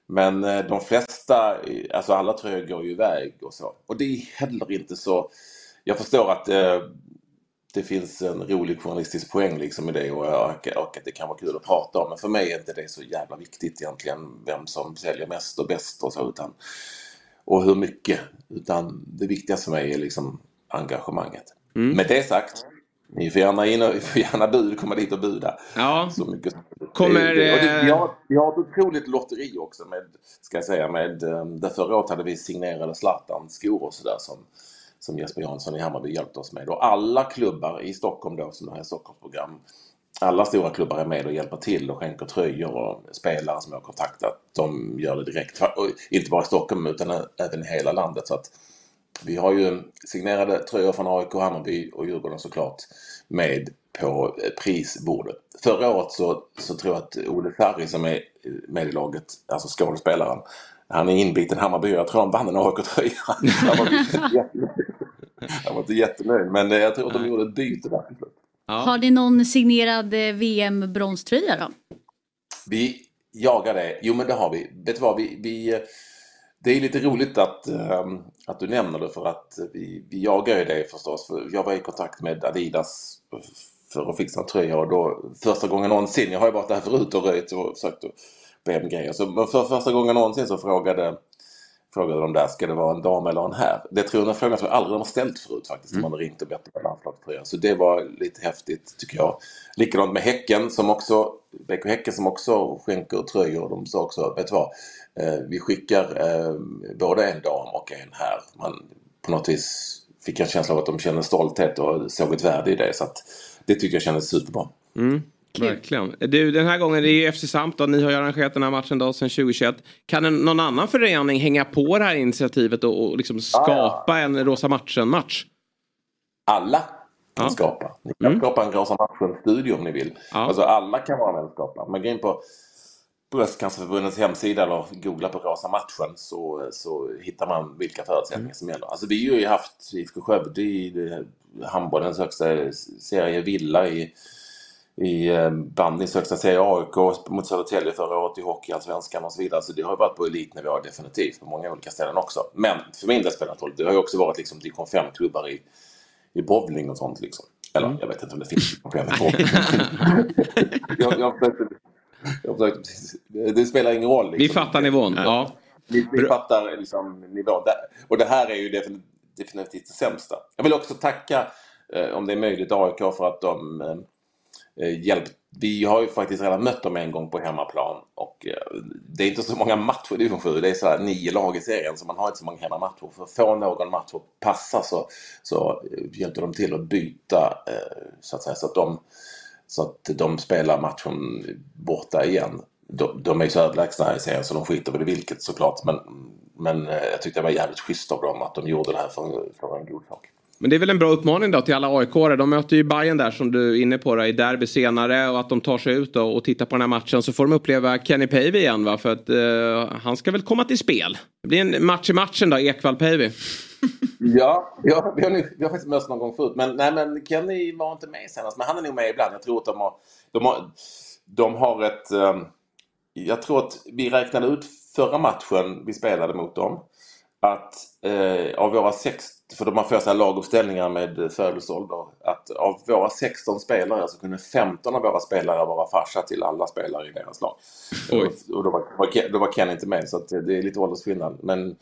Men eh, de flesta, alltså alla tröjor går ju iväg och så. Och det är heller inte så... Jag förstår att eh, det finns en rolig journalistisk poäng liksom i det och, och, och att det kan vara kul att prata om. Men för mig är inte det så jävla viktigt egentligen vem som säljer mest och bäst och så. Utan, och hur mycket. Utan det viktigaste för mig är liksom engagemanget. Mm. Med det sagt, ni får gärna, in och, får gärna bud, komma dit och buda. Ja. Så mycket Kommer, det, det, eh, vi, har, vi har ett otroligt lotteri också med, ska jag säga, med, eh, där förra året hade vi signerade Zlatan-skor och sådär som, som Jesper Jansson i Hammarby hjälpte oss med. Och alla klubbar i Stockholm då, som är Stockholmsprogram, alla stora klubbar är med och hjälper till och skänker tröjor och spelare som jag har kontaktat, de gör det direkt. Och inte bara i Stockholm utan även i hela landet. Så att vi har ju signerade tröjor från AIK, Hammarby och Djurgården såklart med på eh, prisbordet. Förra året så, så tror jag att Olle Ferry som är med i laget, alltså skådespelaren, han är inbiten Hammarby. Jag tror han vann en AIK-tröja. [laughs] Han var inte jättenöjd. Men eh, jag tror att de gjorde ett byte där slut. Har ni någon signerad eh, VM-bronströja då? Vi jagar det. Jo men det har vi. Vet du vad? Vi, vi, det är lite roligt att, ehm, att du nämner det för att vi, vi jagar ju det förstås. För jag var i kontakt med Adidas för att fixa en tröja och då första gången någonsin, jag har ju varit där förut och röjt och försökt att be om grejer. Så, men för första gången någonsin så frågade, frågade de där, ska det vara en dam eller en herr? Det tror jag är en fråga som jag aldrig har ställt förut faktiskt, mm. man har ringt och bett om en landslagströja. Så det var lite häftigt tycker jag. Likadant med Häcken som också, BK Häcken som också skänker tröjor. De sa också, vet du vad? Eh, vi skickar eh, både en dam och en herr. Man på något vis fick en känsla av att de kände stolthet och såg ett värde i det. Så att det tycker jag kändes superbra. Mm. Verkligen. Du, den här gången, det är ju FC Sampdold, ni har ju arrangerat den här matchen då sedan 2021. Kan en, någon annan förening hänga på det här initiativet och, och liksom skapa Ah. en Rosa matchen-match? Alla kan Ja. skapa. Ni kan Mm. skapa en Rosa matchen-studio om ni vill. Ja. Alltså alla kan vara med och skapa. Man går in på Bröstcancerförbundets hemsida eller googla på Rosa matchen så, så hittar man vilka förutsättningar Mm. som gäller. Alltså vi har ju haft IFK Skövde i handbollens högsta serie, Villa i, i eh, bandyns högsta serie, AIK mot Södertälje förra året i Hockeyallsvenskan och så vidare. Så det har varit på elitnivå definitivt på många olika ställen också. Men för min del spelar det. Det har ju också varit liksom division 5-klubbar i, i bowling och sånt liksom. Eller Mm. jag vet inte om det finns division 5 i bowling. jag, jag försökte, jag försökte, det spelar ingen roll. Liksom. Vi fattar nivån. Ja. Vi, vi fattar liksom nivån. Och det här är ju defin- definitivt det sämsta. Jag vill också tacka, eh, om det är möjligt, AIK för att de eh, Eh, hjälpt. Vi har ju faktiskt redan mött dem en gång på hemmaplan och eh, det är inte så många matcher i division 7. Det är så här nio lag i serien så man har inte så många hemmamatcher. För att få någon match att passa så, så eh, hjälpte de till att byta så att säga så att de så att de spelar matchen borta igen. De, de är ju så överlägsna här i serien så de skiter väl i vilket såklart. Men, men jag tyckte det var jävligt schysst av dem att de gjorde det här för, för en god sak. Men det är väl en bra uppmaning då till alla aik -are. De möter ju Bayern där som du är inne på då, i derby senare och att de tar sig ut då och tittar på den här matchen så får de uppleva Kenny Pavey igen va för att eh, han ska väl komma till spel. Det blir en match i matchen då, Ekvall Pavey. [laughs] Ja, ja vi, har nu, vi har faktiskt mötts någon gång förut. Men, nej, men Kenny var inte med senast. Men han är nog med ibland. Jag tror att de har, de har, de har ett... Um, jag tror att vi räknade ut förra matchen vi spelade mot dem. Att eh, av våra sex, för de har för sig laguppställningar med födelseålder. Att av våra 16 spelare så kunde 15 av våra spelare vara farsa till alla spelare i deras lag. Oj. Och då var, då var Ken inte med så det är lite åldersskillnad. Men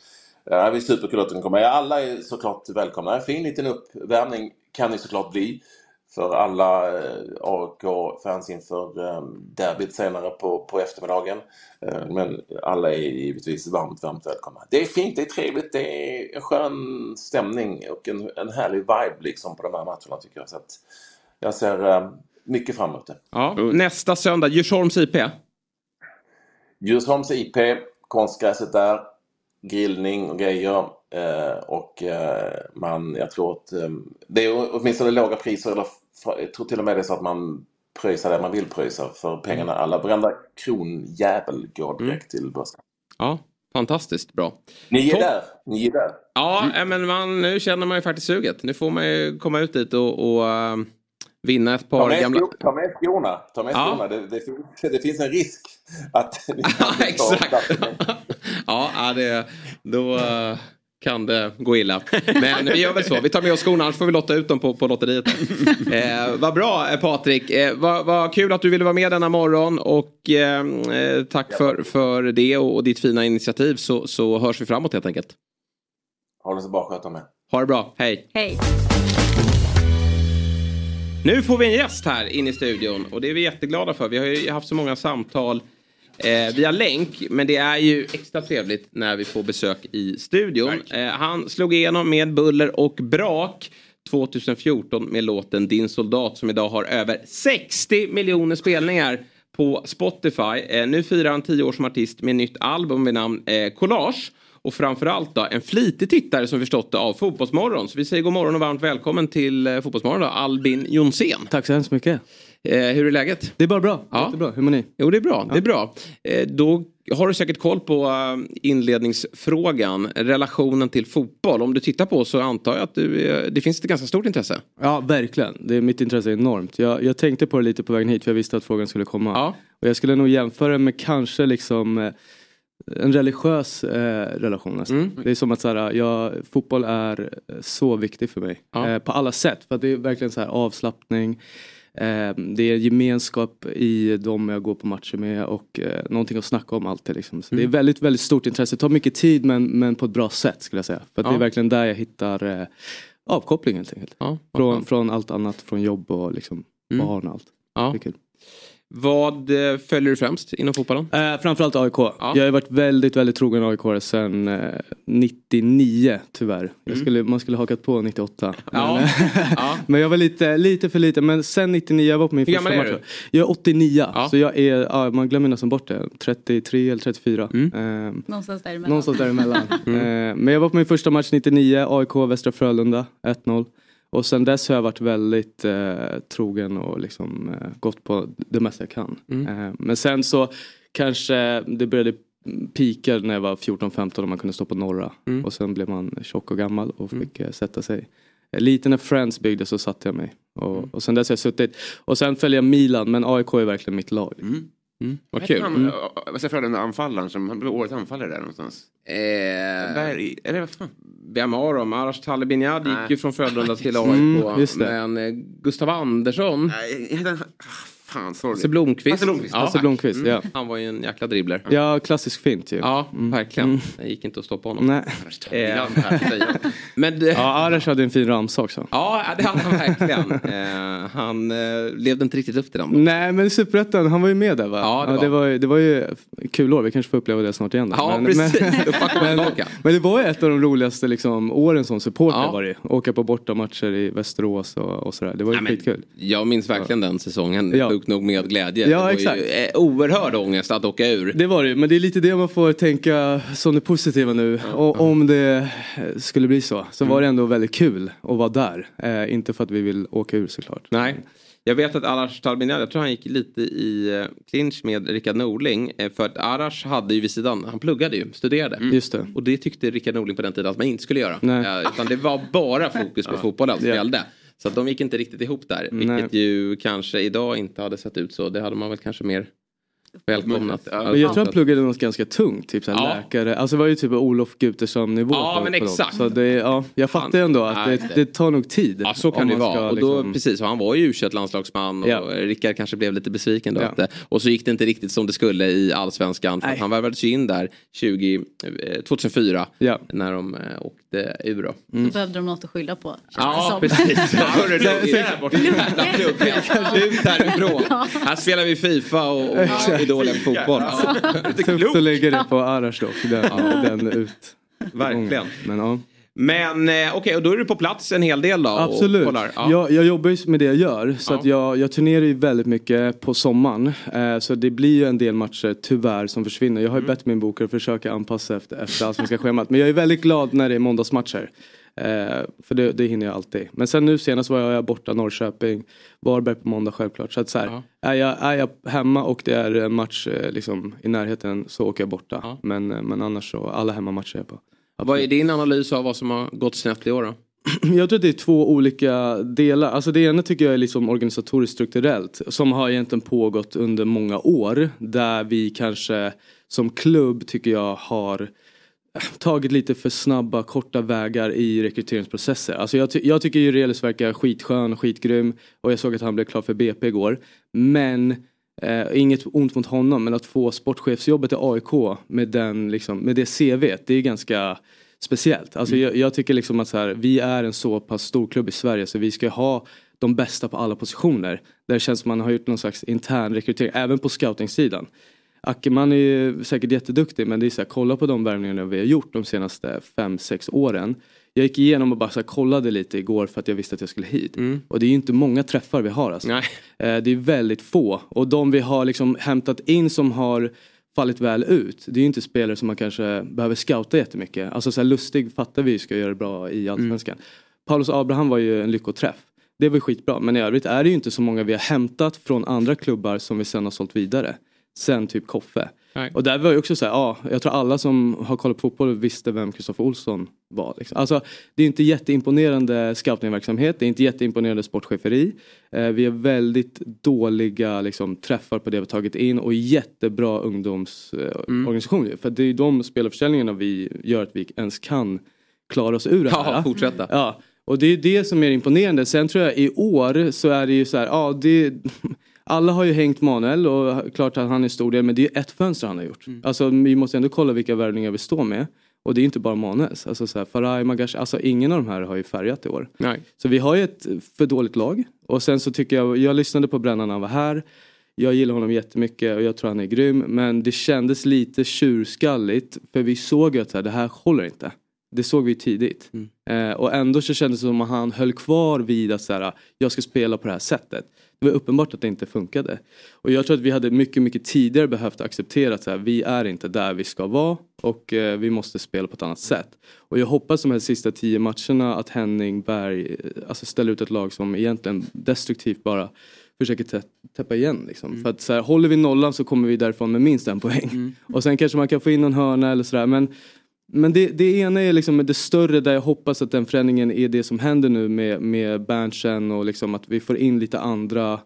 Ja, det är superkul att den kommer. Alla är såklart välkomna. En fin liten uppvärmning kan det såklart bli för alla eh, AIK-fans inför eh, derbyt senare på, på eftermiddagen. Eh, men alla är givetvis varmt, varmt välkomna. Det är fint, det är trevligt, det är en skön stämning och en, en härlig vibe liksom på de här matcherna tycker jag. Så att jag ser eh, mycket fram emot det. Ja. Nästa söndag, Djursholms IP. Djursholms IP, konstgräset där, grillning och grejer. Eh, och eh, man, jag tror att eh, det är åtminstone låga priser. Eller, jag tror till och med det är så att man pröjsar det man vill pröjsa för pengarna. Alla, varenda kronjävel går direkt till börsen. Ja, fantastiskt bra. Ni är Topp. där! Ni är där! Ja, eh, men man, nu känner man ju faktiskt suget. Nu får man ju komma ut dit och, och eh, vinna ett Ta par med, gamla... ta med skorna. Ta med Ja. Det, det, finns- det finns en risk att... [laughs] Ja, exakt. [laughs] ja, ja, det, då eh, kan det gå illa. Men vi gör väl så. Vi tar med oss skorna, annars får vi lotta ut dem på, på lotteriet. [laughs] eh, vad bra eh, Patrik. Eh, vad, vad kul att du ville vara med denna morgon. Och eh, eh, tack för, för det och, och ditt fina initiativ. Så, så hörs vi framåt helt enkelt. Ha det så bra, sköt om er. Ha det bra. Hej. Hej. Nu får vi en gäst här inne i studion och det är vi jätteglada för. Vi har ju haft så många samtal eh, via länk men det är ju extra trevligt när vi får besök i studion. Eh, han slog igenom med buller och brak 2014 med låten Din soldat som idag har över 60 miljoner spelningar på Spotify. Eh, nu firar han 10 år som artist med nytt album med namn eh, Collage. Och framförallt då en flitig tittare som förstått det av Fotbollsmorgon. Så vi säger god morgon och varmt välkommen till eh, Fotbollsmorgon då, Albin Jonsén. Tack så hemskt mycket. Eh, hur är läget? Det är bara bra. Ja. Jättebra. Hur mår ni? Jo det är bra, det är bra. Eh, då har du säkert koll på eh, inledningsfrågan, relationen till fotboll. Om du tittar på så antar jag att du, det finns ett ganska stort intresse. Ja, verkligen. Det är, mitt intresse är enormt. Jag, jag tänkte på det lite på vägen hit för jag visste att frågan skulle komma. Ja. Och jag skulle nog jämföra med kanske liksom en religiös eh, relation nästan. Mm. Det är som att så här, ja, fotboll är så viktig för mig. Ja. Eh, på alla sätt. För det är verkligen så här avslappning. Eh, det är gemenskap i de jag går på matcher med och eh, någonting att snacka om alltid. Liksom. Så Det är Mm. väldigt, väldigt stort intresse. Det tar mycket tid men, men på ett bra sätt skulle jag säga. För att det Ja. är verkligen där jag hittar eh, avkoppling helt enkelt. Ja, Från, från allt annat, från jobb och liksom Mm. barn och allt. Ja. Vad eh, följer du främst inom fotbollen? Eh, framförallt AIK. Jag har varit väldigt, väldigt trogen AIK sedan eh, 99 tyvärr. Jag skulle, man skulle hakat på 98. Men, Mm. Ja. ja. [laughs] men jag var lite, lite för lite. Men sen 99, jag var på min Hur första gammal är match. du? Jag är 89. Ja. Så jag är, ja, man glömmer nästan bort det. 33 eller 34. Mm. Eh, Någonstans däremellan. Någonstans däremellan. [laughs] eh, men jag var på min första match 99, AIK Västra Frölunda 1-0. Och sen dess har jag varit väldigt eh, trogen och liksom eh, gått på det mesta jag kan. Mm. Eh, men sen så kanske det började pika när jag var 14-15 och man kunde stå på norra. Mm. Och sen blev man tjock och gammal och fick eh, sätta sig. Eh, Lite när Friends byggdes så satte jag mig. Och, Mm. och sen dess har jag suttit. Och sen följer jag Milan men AIK är verkligen mitt lag. Mm. Vad kul. Han, Mm. mm. Vad säger Frölunda anfallaren som han blev årets anfallare där någonstans? Eh, Berg, eller vad fan? Har de? Arash Talibinjad gick ju från Frölunda till AIK. [laughs] Mm, men eh, Gustav Andersson. Nej, Fan, sorry. Hasse Blomqvist. Hasse Blomqvist. Hasse Blomqvist, Mm. ja. Han var ju en jäkla dribbler. Ja, klassisk fint ju. Ja, verkligen. Det gick inte att stoppa honom. Nej. Eh, [laughs] men det, Ja, Arash hade en fin ramsa också. Ja, det hade han verkligen. Eh, han eh, levde inte riktigt upp till den. Nej men Superettan, han var ju med där va? Ja, det var. det, var, ju- det var ju kul år, vi kanske får uppleva det snart igen. Då. Ja, men, precis. Men, Då tillbaka. men det var ju ett av de roligaste liksom, åren som supporter Ja. var det Åka på bortamatcher i Västerås och, och sådär. Det var ju Ja, men- skitkul. Jag minns verkligen den säsongen. Ja. Sjukt nog med glädje. Ja, det var exakt. ju eh, oerhörd ångest att åka ur. Det var det men det är lite det man får tänka som det positiva nu. Och om det eh, skulle bli så, så Mm. var det ändå väldigt kul att vara där. Eh, inte för att vi vill åka ur såklart. Nej. Jag vet att Arash Talbinad, jag tror han gick lite i eh, clinch med Rickard Norling. För att Arash hade ju vid sidan, han pluggade ju, studerade. Just det. Och det tyckte Rickard Norling på den tiden att man inte skulle göra. Nej. Utan det var bara fokus på fotbollen som Ja. gällde. Så att de gick inte riktigt ihop där. Nej. Vilket ju kanske idag inte hade sett ut så. Det hade man väl kanske mer välkomnat. Men jag tror han pluggade något ganska tungt, typ såhär Ja. läkare. Alltså det var ju typ Olof Guttersson nivå. Ja, på- men dem. exakt. Så det, ja, jag fattar ju ändå att det, det tar nog tid. Ja så kan det vara. och då, liksom- precis, och han var ju u landslagsman och Ja. Rickard kanske blev lite besviken då. Ja. Att, och så gick det inte riktigt som det skulle i allsvenskan. För han värvades ju in där 20, eh, 2004 Ja. när de eh, ur då. Då behövde de något att skylla på. Ja precis. [laughs] Hörru du, där borta. Jävla plugg. Ut härifrån. Här spelar vi Fifa och, och Idol fotboll. Ja. Tufft att lägga det på Arash dock. Den, den ut. Verkligen. Men ja. Men eh, okej, och då är du på plats en hel del då? Absolut. Ja. Jag, jag jobbar ju med det jag gör. Så Ja. att jag, jag turnerar ju väldigt mycket på sommaren. Eh, så det blir ju en del matcher tyvärr som försvinner. Jag har Mm. ju bett min bokare försöka anpassa efter, efter allsvenska schemat. Men jag är väldigt glad när det är måndagsmatcher. Eh, för det, det hinner jag alltid. Men sen nu senast var jag borta Norrköping. Varberg på måndag självklart. Så att så här, Ja. är, jag, är jag hemma och det är en match eh, liksom, i närheten så åker jag borta. Men, eh, men annars så, alla hemmamatcher är jag på. Vad är din analys av vad som har gått snett i år då? [clears throat] jag tror att det är två olika delar. Alltså det ena tycker jag är liksom organisatoriskt strukturellt som har egentligen pågått under många år där vi kanske som klubb tycker jag har äh, tagit lite för snabba korta vägar i rekryteringsprocesser. Alltså jag, ty jag tycker ju Relis verkar skitskön och skitgrym och jag såg att han blev klar för BP igår. Men Eh, inget ont mot honom men att få sportchefsjobbet i AIK med, den, liksom, med det CV det är ganska speciellt. Alltså mm. jag, jag, tycker liksom att så här, vi är en så pass stor klubb i Sverige så vi ska ha de bästa på alla positioner. Där det känns som man har gjort någon slags intern rekrytering även på scoutingsidan. Ackerman är ju säkert jätteduktig men det är så här, kolla på de värvningarna vi har gjort de senaste 5-6 åren. Jag gick igenom och bara så kollade lite igår för att jag visste att jag skulle hit. Mm. Och det är ju inte många träffar vi har alltså. Nej. Eh, det är väldigt få. Och de vi har liksom hämtat in som har fallit väl ut. Det är ju inte spelare som man kanske behöver scouta jättemycket. Alltså så här, Lustig fattar vi ska göra det bra i Allsvenskan. Mm. Paulus Abraham var ju en lyckoträff. Det var skitbra men i övrigt är det ju inte så många vi har hämtat från andra klubbar som vi sen har sålt vidare. Sen typ Koffe. Nej. Och där var ju också så här, ja, jag tror alla som har kollat på fotboll visste vem Kristoffer Olsson var. Liksom. Alltså, det är inte jätteimponerande scoutingverksamhet, det är inte jätteimponerande sportcheferi. Eh, vi har väldigt dåliga liksom, träffar på det vi tagit in och jättebra ungdomsorganisation. Mm. För det är ju de spelarförsäljningarna vi gör att vi ens kan klara oss ur det här. Ja, fortsätta. Ja. Och det är det som är imponerande. Sen tror jag i år så är det ju så här, ja det alla har ju hängt Manuel och klart att han är stor del men det är ett fönster han har gjort. Mm. Alltså vi måste ändå kolla vilka värvningar vi står med. Och det är inte bara Manuels. Alltså så här, Faraj, Magash, alltså ingen av de här har ju färgat i år. Nej. Så vi har ju ett för dåligt lag. Och sen så tycker jag, jag lyssnade på Brännan när han var här. Jag gillar honom jättemycket och jag tror han är grym. Men det kändes lite tjurskalligt. För vi såg ju att det här håller inte. Det såg vi tidigt. Mm. Eh, och ändå så kändes det som att han höll kvar vid att så här, jag ska spela på det här sättet. Det var uppenbart att det inte funkade. Och jag tror att vi hade mycket, mycket tidigare behövt acceptera att så här, vi är inte där vi ska vara och eh, vi måste spela på ett annat sätt. Och jag hoppas de här sista tio matcherna att Henning Berg eh, alltså ställer ut ett lag som egentligen destruktivt bara försöker tä täppa igen. Liksom. Mm. För att så här, håller vi nollan så kommer vi därifrån med minst en poäng. Mm. Och sen kanske man kan få in någon hörna eller sådär. Men men det, det ena är liksom det större där jag hoppas att den förändringen är det som händer nu med, med Berntsen och liksom att vi får in lite andra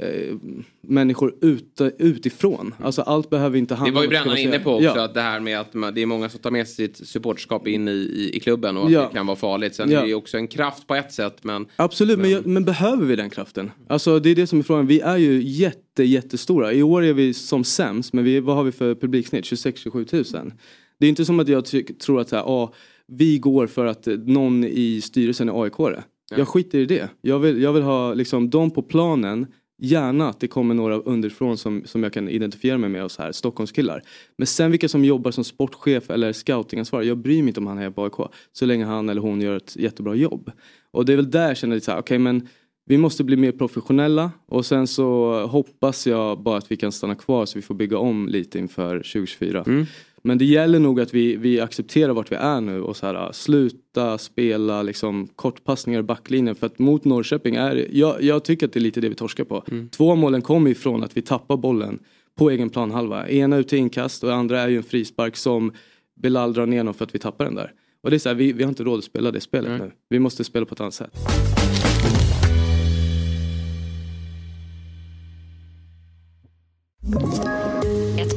eh, människor ut, utifrån. Alltså allt behöver inte handla om... Det var ju Brännan inne på också, ja. att det här med att man, det är många som tar med sitt supporterskap in i, i, i klubben och att ja. det kan vara farligt. Sen ja. är det ju också en kraft på ett sätt men... Absolut, men, men, men, behöver vi den kraften? Alltså det är det som är frågan. Vi är ju jätte, jättestora. I år är vi som sämst, men vi, vad har vi för publiksnitt? 26-27 tusen. Det är inte som att jag tror att så här, ah, vi går för att någon i styrelsen är aik -are. Jag skiter i det. Jag vill, jag vill ha liksom, dem på planen Gärna att det kommer några underifrån som, som jag kan identifiera mig med och så här, Stockholmskillar. Men sen vilka som jobbar som sportchef eller scoutingansvarig, jag bryr mig inte om han är på AIK. Så länge han eller hon gör ett jättebra jobb. Och det är väl där jag känner lite så här, okay, men vi måste bli mer professionella och sen så hoppas jag bara att vi kan stanna kvar så vi får bygga om lite inför 2024. Mm. Men det gäller nog att vi, vi accepterar vart vi är nu och så här, sluta spela liksom, kortpassningar i backlinjen. För att mot Norrköping är jag, jag tycker att det är lite det vi torskar på. Mm. Två målen kommer ifrån att vi tappar bollen på egen planhalva. Ena ut till inkast och andra är ju en frispark som Belal drar ner för att vi tappar den där. Och det är så här, vi, vi har inte råd att spela det spelet mm. nu. Vi måste spela på ett annat sätt.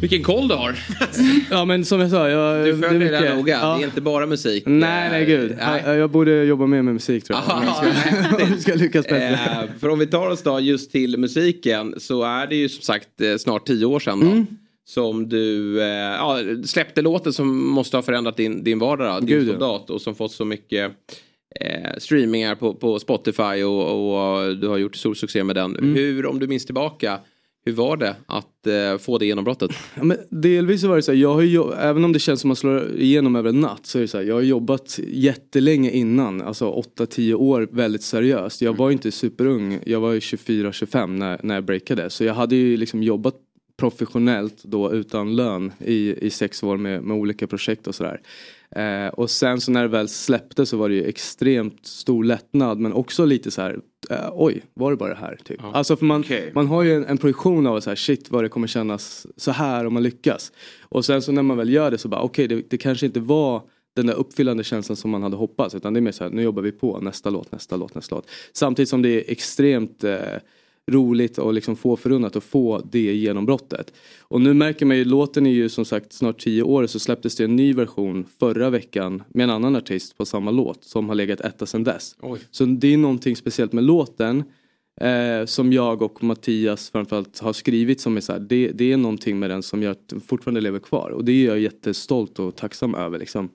Vilken koll du har. [laughs] ja men som jag sa. Jag, du följer det, det noga. Ja. Det är inte bara musik. Nej nej gud. Nej. Jag, jag borde jobba mer med musik tror jag. Aha, [laughs] om jag ska, lyckas bättre. Eh, för om vi tar oss då just till musiken så är det ju som sagt eh, snart tio år sedan. Då. Mm. Som du eh, ja, släppte låten som måste ha förändrat din, din vardag. Din Gud, soldat ja. och som fått så mycket eh, streamingar på, på Spotify och, och, du har gjort stor succé med den. Mm. Hur, om du minns tillbaka, hur var det att eh, få det genombrottet? Ja, men delvis så var det så här, jag har ju, även om det känns som att man slår igenom över en natt så är det så här, jag har jobbat jättelänge innan, alltså 8-10 år väldigt seriöst. Jag var ju inte superung, jag var ju 24-25 när, när jag breakade så jag hade ju liksom jobbat professionellt då utan lön i, i sex år med, med olika projekt och sådär. Eh, och sen så när det väl släppte så var det ju extremt stor lättnad men också lite så här, eh, oj, var det bara det här? Typ. Alltså för man, man har ju en, en projektion av så här, shit vad det kommer kännas så här om man lyckas. Och sen så när man väl gör det så bara okej okay, det, det kanske inte var den där uppfyllande känslan som man hade hoppats utan det är mer så här, nu jobbar vi på nästa låt, nästa låt, nästa låt. Samtidigt som det är extremt eh, roligt och liksom få förunnat att få det genombrottet. Och nu märker man ju, låten är ju som sagt snart tio år så släpptes det en ny version förra veckan med en annan artist på samma låt som har legat etta sedan dess. Oj. Så det är någonting speciellt med låten eh, som jag och Mattias framförallt har skrivit som är så här, det, det är någonting med den som gör att den fortfarande lever kvar och det är jag jättestolt och tacksam över liksom.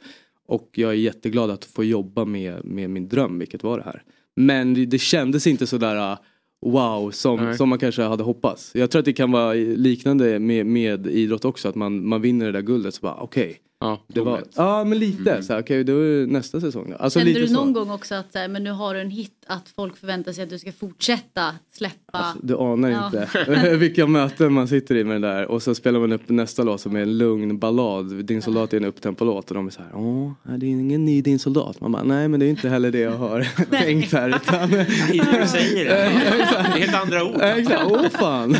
Och jag är jätteglad att få jobba med, med min dröm, vilket var det här. Men det, det kändes inte sådär wow som, som man kanske hade hoppats. Jag tror att det kan vara liknande med, med idrott också, att man, man vinner det där guldet så bara okej. Okay. Ja, det var, ja men lite mm. så okej okay, då är det nästa säsong då. Alltså, Kände lite du någon så. gång också att så här, men nu har du en hit att folk förväntar sig att du ska fortsätta släppa? Alltså, du anar Ja. inte [laughs] vilka möten man sitter i med det där och så spelar man upp nästa låt som är en lugn ballad. Din soldat är en upptempo-låt och de är så här, åh, det är ingen ny Din soldat. Man bara, nej men det är inte heller det jag har [laughs] tänkt här. Utan... [laughs] Nej, du säger det. Det är helt andra ord. Exakt, åh fan.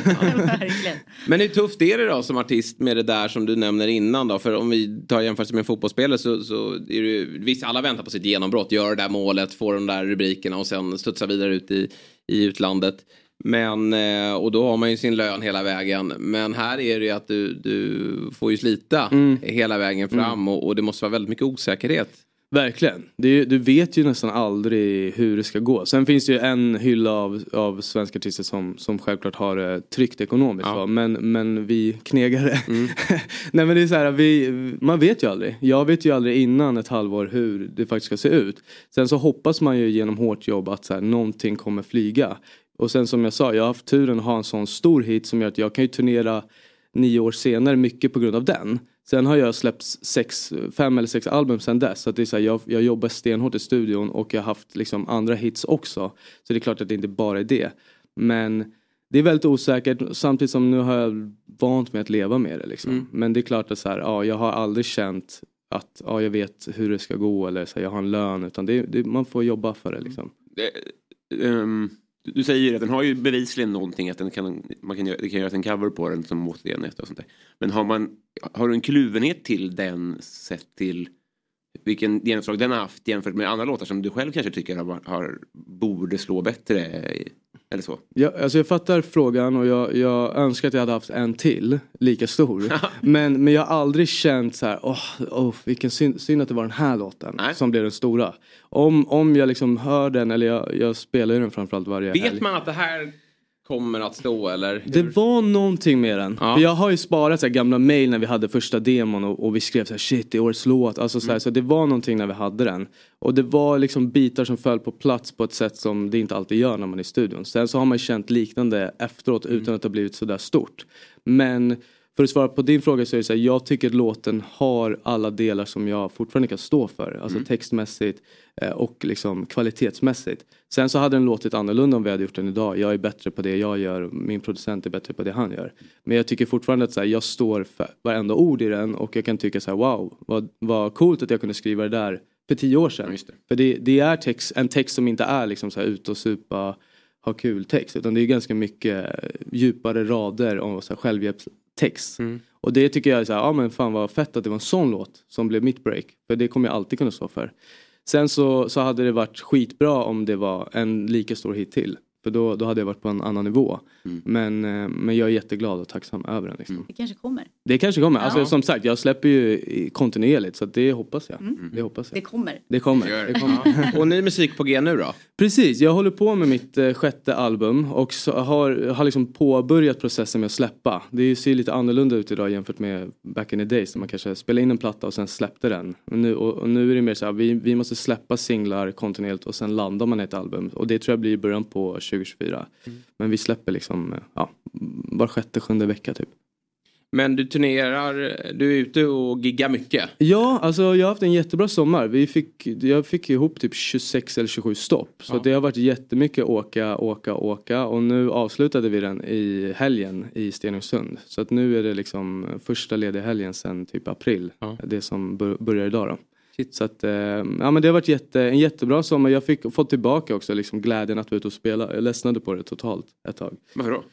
Men hur tufft är det då som artist med det där som du nämner innan då? För om vi tar jämförelse med en fotbollsspelare så, så är det ju, visst alla väntar på sitt genombrott, gör det där målet, får de där rubrikerna och sen studsa vidare ut i, i utlandet. Men, eh, och då har man ju sin lön hela vägen. Men här är det ju att du, du får ju slita Mm. hela vägen fram och, och det måste vara väldigt mycket osäkerhet. Verkligen. Är, du vet ju nästan aldrig hur det ska gå. Sen finns det ju en hylla av, av svenska artister som, som självklart har det tryggt ekonomiskt. Va? Men, men vi knegare. [laughs] Nej men det är så här, vi, man vet ju aldrig. Jag vet ju aldrig innan ett halvår hur det faktiskt ska se ut. Sen så hoppas man ju genom hårt jobb att så här, någonting kommer flyga. Och sen som jag sa, jag har haft turen att ha en sån stor hit som gör att jag kan ju turnera nio år senare mycket på grund av den. Sen har jag släppt sex, fem eller sex album sen dess. Så att det är så här, jag, jag jobbar stenhårt i studion och jag har haft liksom andra hits också. Så det är klart att det inte bara är det. Men det är väldigt osäkert samtidigt som nu har jag vant mig att leva med det. Liksom. Men det är klart att så här, ja, jag har aldrig känt att ja, jag vet hur det ska gå eller så här, jag har en lön. Utan det, det, man får jobba för det liksom. Det, ehm, du- säger ju att den har ju bevisligen någonting att den kan, man kan, göra- det kan göras en cover på den som återgenhet och sånt där. Men har, man, har du en kluvenhet till den sett till vilken genomslag den har haft jämfört med andra låtar som du själv kanske tycker har, har, borde slå bättre? Eller så? Jag, alltså jag fattar frågan och jag, jag önskar att jag hade haft en till lika stor. men, men jag har aldrig känt så här, åh, åh vilken synd, synd att det var den här låten som blev den stora. Om, om jag liksom hör den, eller jag, jag spelar ju den framförallt varje helg. Vet man att det här kommer att stå eller? Det var någonting med den. Ja. För jag har ju sparat så här gamla mail när vi hade första demon och, och vi skrev så här shit är årets låt. Alltså så, här, så det var någonting när vi hade den. Och det var liksom bitar som föll på plats på ett sätt som det inte alltid gör när man är i studion. Sen så har man känt liknande efteråt utan att det har blivit sådär stort. Men för att svara på din fråga så är det så här, jag tycker att låten har alla delar som jag fortfarande kan stå för. Alltså textmässigt eh, och liksom kvalitetsmässigt. Sen så hade den låtit annorlunda om vi hade gjort den idag. Jag är bättre på det jag gör, min producent är bättre på det han gör. Men jag tycker fortfarande att så här, jag står för varenda ord i den och jag kan tycka så här, wow, vad, vad coolt att jag kunde skriva det där för tio år sedan. För det, det är text, en text som inte är liksom så här ut och supa, ha kul text. Utan det är ganska mycket eh, djupare rader och så här självhjälpstext. Och det tycker jag är så här, ja men fan vad fett att det var en sån låt som blev mitt break. För det kommer jag alltid kunna stå för. Sen så, så hade det varit skitbra om det var en lika stor hit till. För då, då hade jag varit på en annan nivå. Men, eh, men jag är jätteglad och tacksam över den. Liksom. Det kanske kommer. Det kanske kommer. Alltså, Ja. som sagt, jag släpper ju kontinuerligt så det hoppas jag. Mm. Det hoppas jag. Det kommer. Det kommer. Det kommer. Och ny musik på G nu då? Precis, jag håller på med mitt eh, sjätte album och så har, har liksom påbörjat processen med att släppa. Det ser lite annorlunda ut idag jämfört med back in the days när man kanske spelade in en platta och sen släppte den. Och nu, och, och nu är det mer så här, vi, vi måste släppa singlar kontinuerligt och sen landar man i ett album. Och det tror jag blir i början på 2024. Men vi släpper liksom, ja, var sjätte, sjunde vecka typ. Men du turnerar, du är ute och giggar mycket. Ja, alltså jag har haft en jättebra sommar. Vi fick, jag fick ihop typ 26 eller 27 stopp. Så Ja. det har varit jättemycket åka, åka, åka. Och nu avslutade vi den i helgen i Stenungsund. Så att nu är det liksom första lediga helgen sedan typ april. Det som bör, börjar idag då. Så att, eh, ja men det har varit jätte, en jättebra sommar. Jag fick fått tillbaka också liksom glädjen att vara ute och spela. Jag ledsnade på det totalt ett tag. Varför då?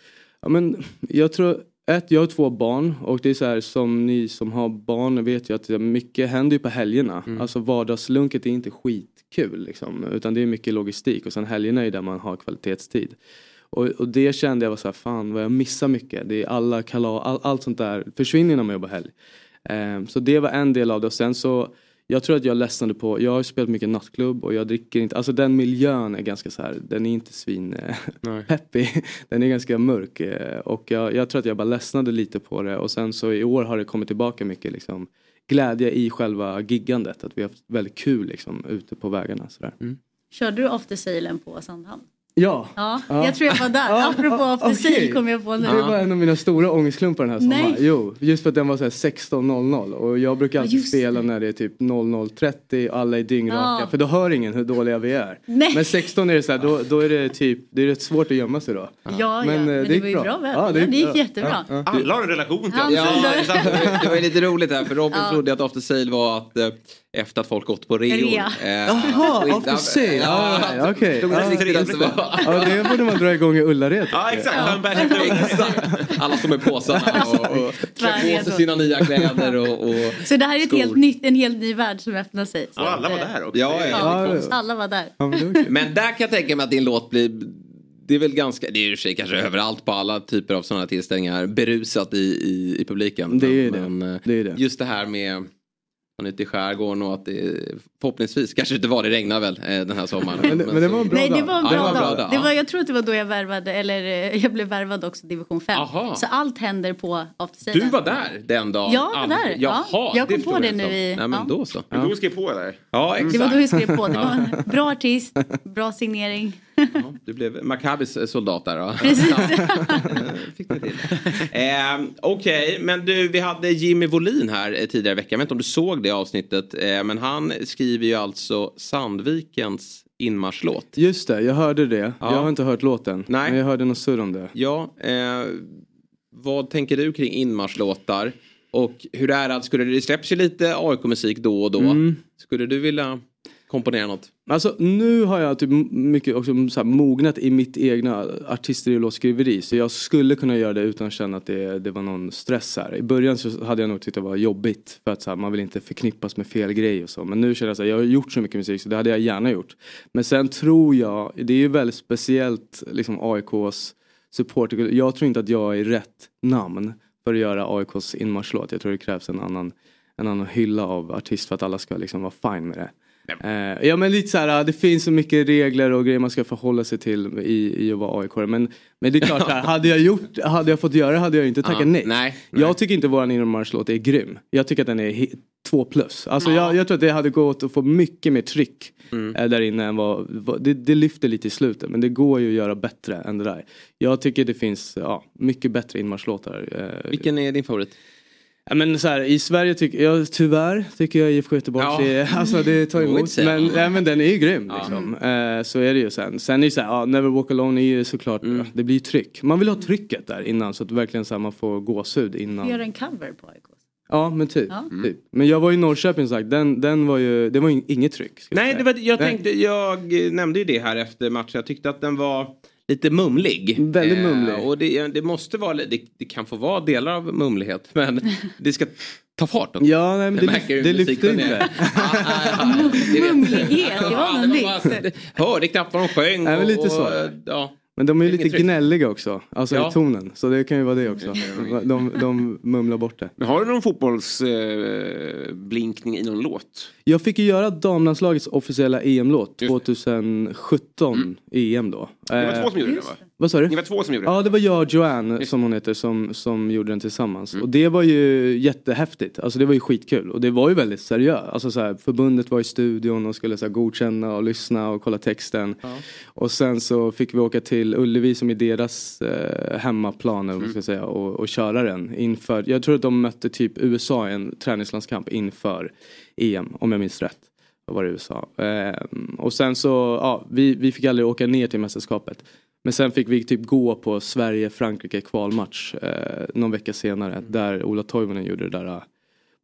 Ja, men jag tror, ett, jag har två barn och det är så här som ni som har barn vet ju att mycket händer ju på helgerna. Alltså vardagslunket är inte skitkul liksom, utan det är mycket logistik och sen helgerna är där man har kvalitetstid. Och, och det kände jag var så här, fan vad jag missar mycket. Det är alla kalas, all, allt sånt där försvinner när man jobbar helg. Ehm, så det var en del av det och sen så jag tror att jag ledsnade på, jag har spelat mycket nattklubb och jag dricker inte, alltså den miljön är ganska så här, den är inte svin eh, peppig. [laughs] Den är ganska mörk eh, och jag, jag tror att jag bara ledsnade lite på det och sen så i år har det kommit tillbaka mycket liksom glädje i själva giggandet. Att vi har haft väldigt kul liksom ute på vägarna sådär. Körde du After Sailen på Sandhamn? Ja. Ja, Ja. jag tror jag var där. Ja, Apropå ja, After Sail okej. kom jag på nu. Det var en av mina stora ångestklumpar den här sommaren. Nej. Jo, just för att den var så här 16.00 och jag brukar Ja, alltid just spela när det är typ 00.30 och alla är dyngraka Ja. för då hör ingen hur dåliga vi är. Nej. Men 16 är det så här, då, då är det typ, det är rätt svårt att gömma sig då. Ja, ja, Men, eh, men, det det, var ju bra. bra väder. Ja, Ja, det det, gick gick bra. jättebra. Ja, Alla har en relation till Ja, Ja, det- exakt. det var lite roligt här för Robin Ja. trodde att After Sale var att eh, efter att folk gått på reor. Eh, Jaha. Ja, Ja, ja. Förstod inte Ja. det var. Ja, det borde man dra igång i Ullared. Ja, exakt. Alla står med påsarna och, och klär på sig sina nya kläder och, och Så det här är ett helt nytt, en helt ny värld som öppnar sig. Så Och alla var eh, där också. Ja, ja. Ja, ja. Alla var där. Ja, men. Men där kan jag tänka mig att din låt blir det är väl ganska, det är ju sig kanske överallt på alla typer av sådana tillställningar, berusat i, i, i publiken. Det är ju Men, det. eh, det, är det. Just det här med man är ute i skärgården och att det förhoppningsvis, kanske inte var det regnar väl eh, den här sommaren. Men, men det var en bra Nej, det dag. var en Ja, bra, det var en bra dag. dag, Det ja. var, jag tror att det var då jag värvade, eller eh, jag blev värvad också division 5. Aha. Så allt händer på After Sailen. Du var där den dagen? Jag var där, ja. Jaha, Jag kom på det nu i- Nej men ja. då så. Men då skrev på där. Ja exakt. Det var då jag skrev på. Det var en bra artist, bra signering. Ja, du blev Maccabis soldat där va? [laughs] Precis. [laughs] Fick det till. Eh, Okej, men du, vi hade Jimmy Wolin här eh, tidigare i veckan. Jag vet inte om du såg det avsnittet. Eh, men han skriver ju alltså Sandvikens inmarschlåt. Just det, jag hörde det. Ja. Jag har inte hört låten. Nej. Men jag hörde något surr om det. Ja, eh, vad tänker du kring inmarschlåtar? Och hur är det, skulle det, det släpps ju lite AIK-musik då och då. Mm. Skulle du vilja komponera något? Alltså nu har jag typ mycket också så här, mognat i mitt egna artisteri och låtskriveri. Så jag skulle kunna göra det utan att känna att det, det var någon stress här. I början så hade jag nog tyckt det var jobbigt. För att så här, man vill inte förknippas med fel grej och så. Men nu känner jag så här, jag har gjort så mycket musik så det hade jag gärna gjort. Men sen tror jag, det är ju väldigt speciellt liksom AIKs support. Jag tror inte att jag är rätt namn för att göra AIKs inmarschlåt. Jag tror det krävs en annan, en annan hylla av artist för att alla ska liksom vara fine med det. Eh, ja men lite så här, det finns så mycket regler och grejer man ska förhålla sig till i, i att vara AIK. Men, men det är klart, här, [laughs] hade, jag gjort, hade jag fått göra det hade jag inte tackat Ja, nej. nej, Jag tycker inte våran inmarschlåt är grym. Jag tycker att den är två plus. Alltså jag, jag tror att det hade gått att få mycket mer tryck Mm. eh, där inne än vad, vad det, det lyfter lite i slutet men det går ju att göra bättre än det där. Jag tycker det finns ja, mycket bättre inmarschlåtar. Eh, Vilken är din favorit? Ja, men så här, I Sverige tycker jag tyvärr tycker jag IFK Göteborg Ja. är, [laughs] alltså det tar inte emot. Men, ja, men den är ju grym Ja. liksom. Eh, så är det ju sen. Sen är det så här, ja, Never Walk Alone är ju såklart, Mm. det blir ju tryck. Man vill ha trycket där innan så att verkligen så här, man får gåshud innan. Gör en cover på AIK. Ja men typ. Ja. typ. Men jag var i Norrköping sagt, den, den var ju, det var ju inget tryck. jag Nej, det var, jag, tänkte, jag nämnde ju det här efter matchen. Jag tyckte att den var lite mumlig. Väldigt mumlig. och det, det måste vara, det, det kan få vara delar av mumlighet. Men [laughs] det ska ta fart också. Ja nej, men det, det musikkunnig jag inte. [laughs] Mumlighet, det var något det bara- Hörde knappt vad de sjöng. Nej, men lite så. och, ja. Men de är ju lite tryck. gnälliga också. Alltså Ja. i tonen. Så det kan ju vara det också. De, de mumlar bort det. Men har du någon fotbollsblinkning eh, i någon låt? Jag fick ju göra damlandslagets officiella EM-låt 2017 EM då. Det var Eh, två som gjorde det va? Vad sa du? Ni var två som gjorde det? Ja det var jag och Joanne som hon heter som, som gjorde den tillsammans. Och det var ju jättehäftigt. Alltså det var ju skitkul. Och det var ju väldigt seriöst. Alltså så här, förbundet var i studion och skulle så här, godkänna och lyssna och kolla texten. Och sen så fick vi åka till Ullevi som är deras eh, hemmaplan man ska säga, och, och köra den. Inför, jag tror att de mötte typ USA i en träningslandskamp inför EM om jag minns rätt. Var det USA. Ehm, och sen så, ja, vi, vi fick aldrig åka ner till mästerskapet. Men sen fick vi typ gå på Sverige-Frankrike kvalmatch eh, någon vecka senare. Där Ola Toivonen gjorde det där eh,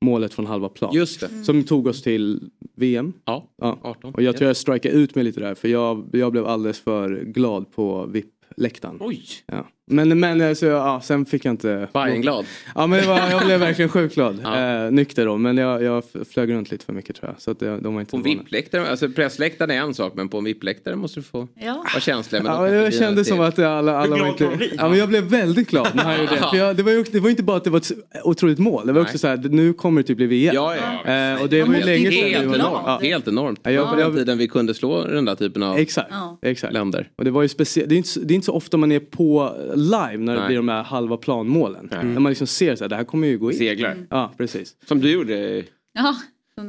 målet från halva plan. Just det. Som tog oss till VM. Ja, 18. Och jag tror jag strikade ut mig lite där för jag, jag blev alldeles för glad på VIP-läktaren. Oj! Ja. Men, men alltså, ja, sen fick jag inte... Bajenglad. Ja men det var, jag blev [laughs] verkligen sjukt glad. Eh, nykter då men jag, jag flög runt lite för mycket tror jag. Så att det, de var inte På en vana. VIP-läktare, alltså pressläktaren är en sak men på en VIP-läktare måste du få Ja. vara känslig. Ja, jag kände som att alla, alla var glad inte... vi? Ja, men jag blev väldigt glad när han gjorde det. För jag, det, var ju, det var inte bara att det var ett otroligt mål. Det var också så här, nu kommer det typ bli VM. Ja, ja. Eh, och det var ju länge sedan Helt enormt. Ja. Helt enormt. Ja, jag- på den tiden vi kunde slå den där typen av Exakt. Ja. Exakt. länder. Och det var ju speciellt, det, är inte så- det är inte så ofta man är på live när det Nej. blir de här halva planmålen. När man liksom ser så här, det här kommer ju gå in. Seglar. Ja, precis. Som du gjorde Ja,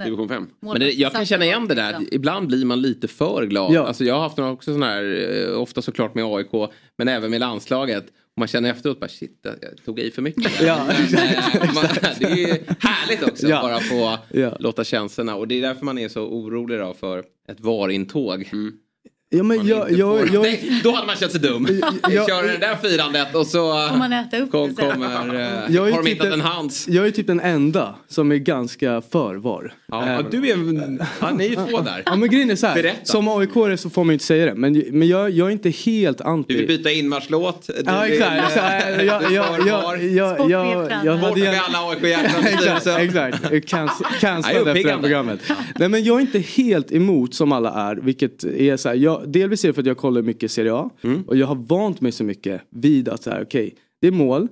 division 5. Men det, jag kan känna igen det där. Ibland blir man lite för glad. Ja. Alltså jag har haft några också sådana här, eh, ofta såklart med AIK, men även med landslaget. Och man känner efteråt bara shit, jag tog i för mycket. där." [laughs] Ja, [laughs] Men, man, [laughs] det är ju härligt också Ja. att bara få Ja. låta känslorna. Och det är därför man är så orolig då för ett VAR-intåg. Ja, men jag, jag, jag, Nej, Då hade man känt sig dum. jag- Kör det där firandet och så Får man äta upp kom, kommer, eh, Jag är har de typ hittat en hands. jag är typ den enda som är ganska för VAR. Ja, Eh, du är, ja, ni är ju två där. [laughs] Ja men grejen är så här, Berätta. som aik så får man ju inte säga det. Men, men jag, jag är inte helt anti. Du vill byta inmarschlåt. Ja vill, exakt. eh, [laughs] exakt. Jag, jag, jag, jag, jag, [laughs] jag, jag Bort hade med gärna- alla AIK-hjärtan exakt, exakt. Cancellad efter det här programmet. Nej men jag är inte helt emot som alla är. Vilket är så här, jag, delvis är det för att jag kollar mycket Serie A. Mm. Och jag har vant mig så mycket vid att så här, okej, det är mål.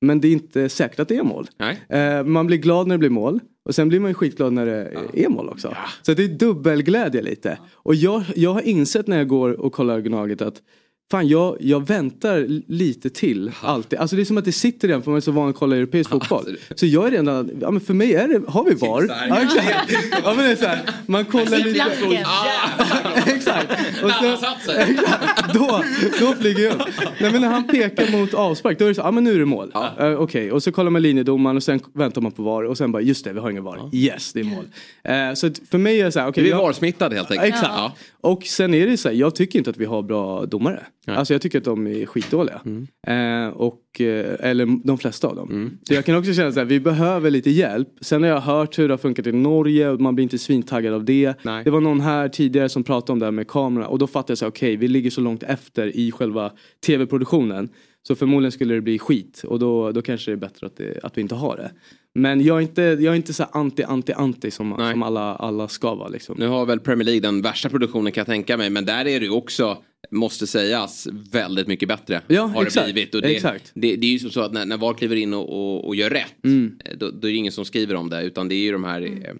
Men det är inte säkert att det är mål. Eh, man blir glad när det blir mål. Och sen blir man ju skitglad när det är mål också. Så det är dubbelglädje lite. Och jag, jag har insett när jag går och kollar Gnaget att Fan jag, jag väntar lite till alltid. Alltså det är som att det sitter redan för man är så van att kolla europeisk fotboll. Så jag är redan, ja men för mig är det, har vi VAR? Ja exakt. Ja men det är så här, man kollar lite. Klacken. [laughs] exakt. Och så, [laughs] då, då flyger jag upp. Nej men när han pekar mot avspark då är det så, ja men nu är det mål. Eh, Okej, och så kollar man linjedomaren och sen väntar man på VAR och sen bara just det vi har ingen VAR. Yes det är mål. Eh, så för mig är det så här, okej. Du är jag- VAR-smittad helt enkelt. Exakt. Ja. Och sen är det så här, jag tycker inte att vi har bra domare. Alltså jag tycker att de är skitdåliga. Eh, och, eh, eller de flesta av dem. Så jag kan också känna så här, vi behöver lite hjälp. Sen har jag hört hur det har funkat i Norge och man blir inte svintaggad av det. Nej. Det var någon här tidigare som pratade om det här med kamerorna och då fattade jag så okej vi ligger så långt efter i själva tv-produktionen. Så förmodligen skulle det bli skit och då, då kanske det är bättre att, det, att vi inte har det. Men jag är inte, jag är inte så anti, anti, anti som, Nej. som alla, alla ska vara. Liksom. Nu har väl Premier League den värsta produktionen kan jag tänka mig. Men där är det ju också, måste sägas, väldigt mycket bättre. Ja, har exakt. det blivit. Och det, Exakt. Det, det är ju så att när, när VAR kliver in och, och, och gör rätt. Mm. eh, Då, då är det ingen som skriver om det. Utan det är ju de här eh,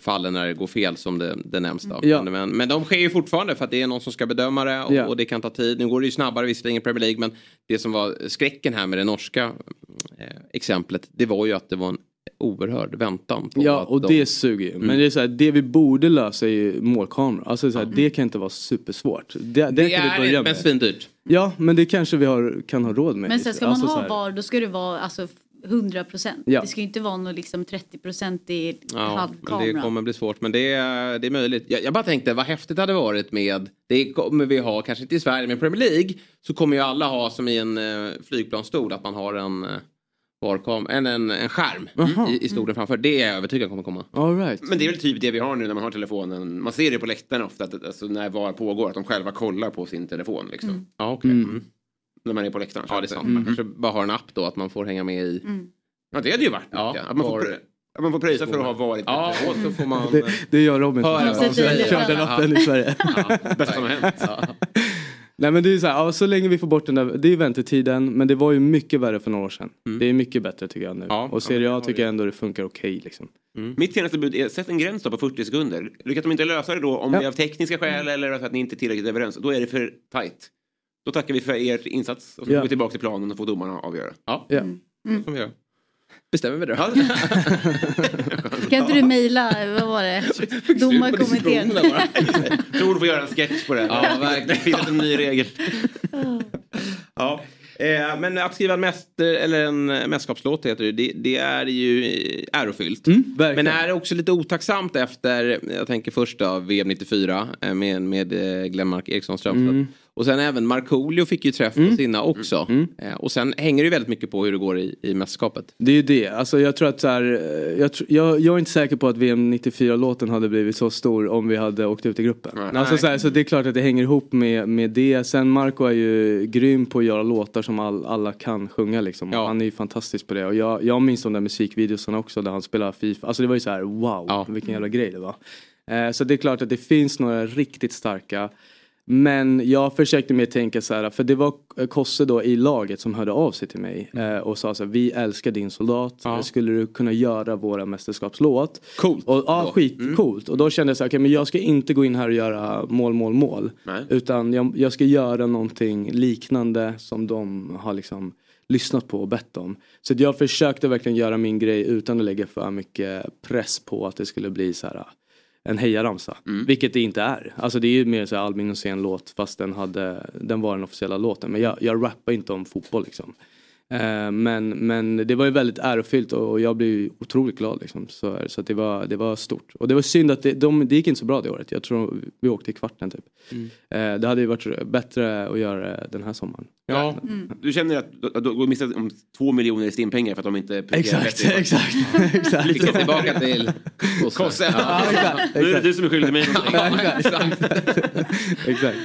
fallen när det går fel som det, det nämns. Då. Ja. Men, men de sker ju fortfarande för att det är någon som ska bedöma det. Och, Ja. och det kan ta tid. Nu går det ju snabbare visserligen i Premier League. Men det som var skräcken här med det norska eh, exemplet. Det var ju att det var en oerhörd väntan. På Ja att och de, det suger ju. Men Mm. det är så här, det vi borde lösa är ju målkameror. Alltså så här, det kan inte vara supersvårt. Det, det, det kan vi är börja men med. svindyrt. Ja men det kanske vi har, kan ha råd med. Men sen ska man Alltså så ha VAR då ska det vara alltså 100 procent. Ja. Det ska ju inte vara något liksom 30 procent i Ja, men halvkamera. det kommer bli svårt. Men det är, det är möjligt. Jag, jag bara tänkte vad häftigt det hade varit med, det kommer vi ha, kanske inte i Sverige, men i Premier League så kommer ju alla ha som i en uh, flygplansstol att man har en uh, VAR-kam, en, en, en skärm i, i stolen framför. Det är jag övertygad kommer komma. All right. Men det är väl typ det vi har nu när man har telefonen. Man ser det på läktaren ofta att alltså, när VAR pågår att de själva kollar på sin telefon. Liksom. Ja, okej. Mm. När man är på läktaren. Ja, det är sant. Man kanske bara har en app då att man får hänga med i. Mm. Ja, det hade ju varit Ja, att man, får, VAR. prö- att man får pröjsa för att ha varit Ja, och så får man... Det, det och Robin Hör den appen i Sverige. bästa som har hänt. Nej men det är så här, ja, så länge vi får bort den där, det är väntetiden men det var ju mycket värre för några år sedan. Det är mycket bättre tycker jag nu. Ja, och Serie A tycker jag ändå det funkar okej liksom. Mitt senaste bud är sätt en gräns då på 40 sekunder. Lyckas de inte lösa det då om Ja. det är av tekniska skäl eller för att ni inte är tillräckligt överens. Då är det för tight. Då tackar vi för er insats och så Ja. går vi tillbaka till planen och får domarna avgöra. Ja, får vi göra. Bestämmer vi det? [laughs] [laughs] [laughs] Kan inte du mejla, vad var det? Domarkommittén. Tror du får göra en sketch på det. Ja, verkligen. Det finns en ny regel. Ja. Eh, men att skriva en, mäster, eller en mästerskapslåt heter det, det, det är ju ärofyllt. men är det också lite otacksamt efter, jag tänker först då, VM 94 eh, med, med eh, Glenmark Eriksson Strömstedt. Mm. Och sen även Markoolio fick ju träff på sina också. Eh, och sen hänger det ju väldigt mycket på hur det går i, i mästerskapet. Det är ju det. Alltså jag tror att så här, eh, jag, jag, jag är inte säker på att VM 94-låten hade blivit så stor om vi hade åkt ut i gruppen. Nej. Alltså så, här, så det är klart att det hänger ihop med, med det. Sen Marco är ju grym på att göra låtar som all, alla kan sjunga liksom. Han är ju fantastisk på det. Och jag, jag minns de där musikvideorna också där han spelar Fifa. Alltså det var ju så här wow, vilken jävla grej det var. Eh, så det är klart att det finns några riktigt starka. Men jag försökte mer tänka så här, för det var Kosse då i laget som hörde av sig till mig eh, och sa så här, vi älskar din soldat, skulle du kunna göra våra mästerskapslåt? Coolt. Och, ja, Då. skitcoolt. Och då kände jag så här, okej men jag ska inte gå in här och göra mål, mål, mål. Nej. Utan jag, jag ska göra någonting liknande som de har liksom lyssnat på och bett om. Så jag försökte verkligen göra min grej utan att lägga för mycket press på att det skulle bli så här en hejaramsa. Vilket det inte är. Alltså det är ju mer så här Albin Rosén låt fast den, hade, den var den officiella låten. Men jag, jag rappar inte om fotboll liksom. Eh, men, men det var ju väldigt ärofyllt och jag blev ju otroligt glad liksom. Så, så att det, var, det var stort. Och det var synd att det, de, det gick inte så bra det året. Jag tror vi åkte i kvarten typ. Eh, det hade ju varit bättre att göra det den här sommaren. Ja. Du känner att du- att du går miste om två miljoner i stimpengar för att de inte Exakt, exakt, exakt. Ska tillbaka till Kosse. Ja, exakt, Nu är det du som är skyldig mig någonting. [laughs] Exakt.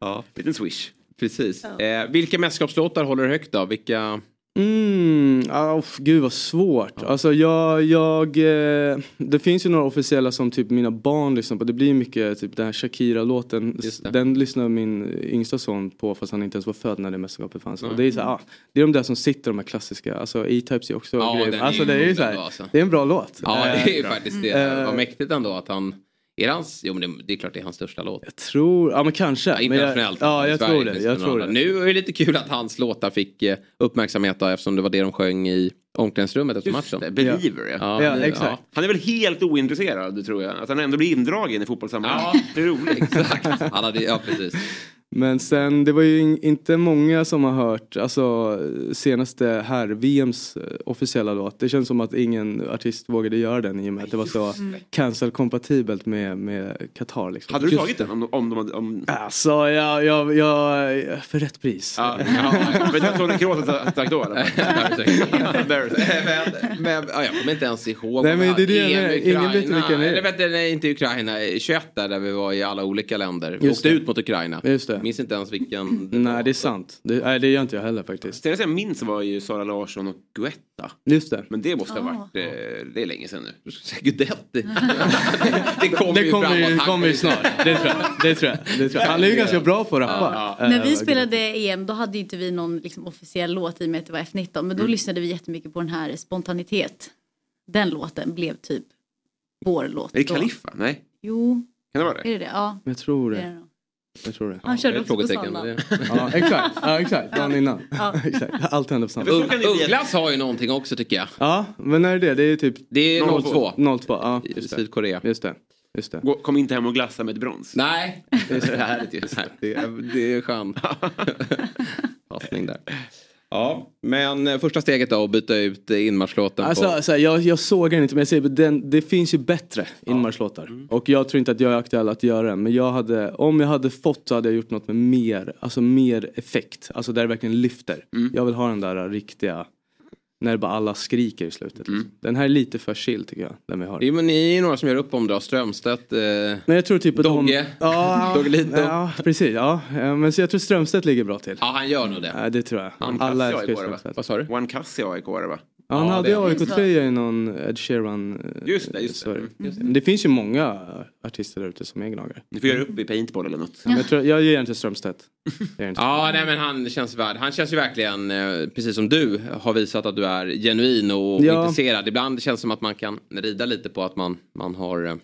Ja. Liten swish. Precis. Eh, vilka mästerskapslåtar håller högt då? Vilka... Mm, ah, uff, gud vad svårt. Alltså jag, jag, eh, det finns ju några officiella som typ mina barn lyssnar på. Det blir mycket typ den här Shakira-låten. Den lyssnar min yngsta son på fast han inte ens var född när det mästerskapet fanns. Mm. Och det är så ah, det är de där som sitter de här klassiska. Alltså E-Types är också Ja, grejer. den är Alltså det är ju så här, alltså. det är en bra låt. Ja, Eh, det är ju faktiskt det. Eh, Vad mäktigt ändå att han... Är det hans... Jo, men det, det är klart det är hans största låt. Jag tror, ja men kanske. Ja, Men internationellt. Jag, ja, jag Sverige tror det. Jag tror det. Nu är det lite kul att hans låtar fick eh, uppmärksamhet då, eftersom det var det de sjöng i omklädningsrummet efter Just matchen. det, Believer ja. Ja, nu- exakt. Han är väl helt ointresserad tror jag. Att han ändå blir indragen i fotbollssammanhang. Ja. Det är roligt. [laughs] Exakt. Han hade, ja, precis. Men sen, det var ju in, inte många som har hört, alltså senaste här VMs eh, officiella låt. Det känns som att ingen artist vågade göra den i och med att det var så cancel-kompatibelt med, med Qatar. Liksom. Hade du Just tagit den? Om, om, de- om... Alltså, jag, jag, jag, för rätt pris. Ja, ja. Men det var Tony Kroos som sagt då eller? [laughs] [laughs] men, men, ja, jag kommer inte ens ihåg. Nej, om men jag- det är det jag EM Ingen vet vilken det är. Eller du, nej, inte Ukraina. 21 där, där vi var i alla olika länder. Vi Just åkte det. ut mot Ukraina. Just det. Minns inte ens vilken. Nej, det är sant. Det, nej, det gör inte jag heller faktiskt. Senast jag minns var ju Sara Larsson och Guetta. Just det. Men det måste ha Ah. varit, eh, det är länge sedan nu. Gudetti. [laughs] det kommer Det ju kommer framåt. ju, kommer ju kan snart. Det tror jag. Det tror jag. Det tror jag. Han är ju ganska bra på att rappa. Eh, När vi spelade EM då hade ju inte vi någon liksom, officiell låt i och med att det var F19. Men då lyssnade vi jättemycket på den här Spontanitet. Den låten blev typ vår låt. Är det. Kaliffa? Nej. Jo, Kan det vara det? är det det? Ja. Jag tror det Jag tror det. Han körde också på Sanna. Ja, exakt. Ja, exakt. Dagen innan. Ja. [laughs] exakt. Allt hände på bli Ugglas har ju någonting också tycker jag. Ja, men när är det? Det är typ Det är 02. 02. Ja, I just det. Sydkorea. Just det. Just det. Gå- Kom inte hem och glassa med ett brons. Nej, [laughs] Det är härligt ju. det är, det är skön [laughs] passning där. Ja, men eh, första steget då att byta ut eh, inmarschlåten Alltså, på... så här, jag, jag såg den inte men jag säger den, det finns ju bättre inmarschlåtar. Och jag tror inte att jag är aktuell att göra den. Men jag hade, om jag hade fått så hade jag gjort något med mer, alltså mer effekt. Alltså där det verkligen lyfter. Jag vill ha den där riktiga, när bara alla skriker i slutet. liksom. Den här är lite för chill tycker jag. Den vi har. Jo, men ni är ju några som gör upp om det. Strömstedt. Eh... Men jag tror typ Dogge. de... Ja, [laughs] Doggelito. ja, precis. Ja. Men så jag tror Strömstedt ligger bra till. Ja, han gör nog det. Ja, det tror jag. Han Alla Cassie älskar? Strömstedt. Vad sa du? One Cassie AIK var det va? Ja, han Ja, hade AIK-tröja i någon Ed Sheeran. eh, Just det, just det. Mm. Just det. Men det finns ju många artister där ute som är gnagare. Ni får göra upp i paintball eller något. Men jag, tror, jag ger den till Strömstedt. Ja, nej, men han känns värd. Han känns ju verkligen, eh, precis som du har visat att du är genuin och Ja. intresserad. Ibland känns det som att man kan rida lite på att man, man har eh,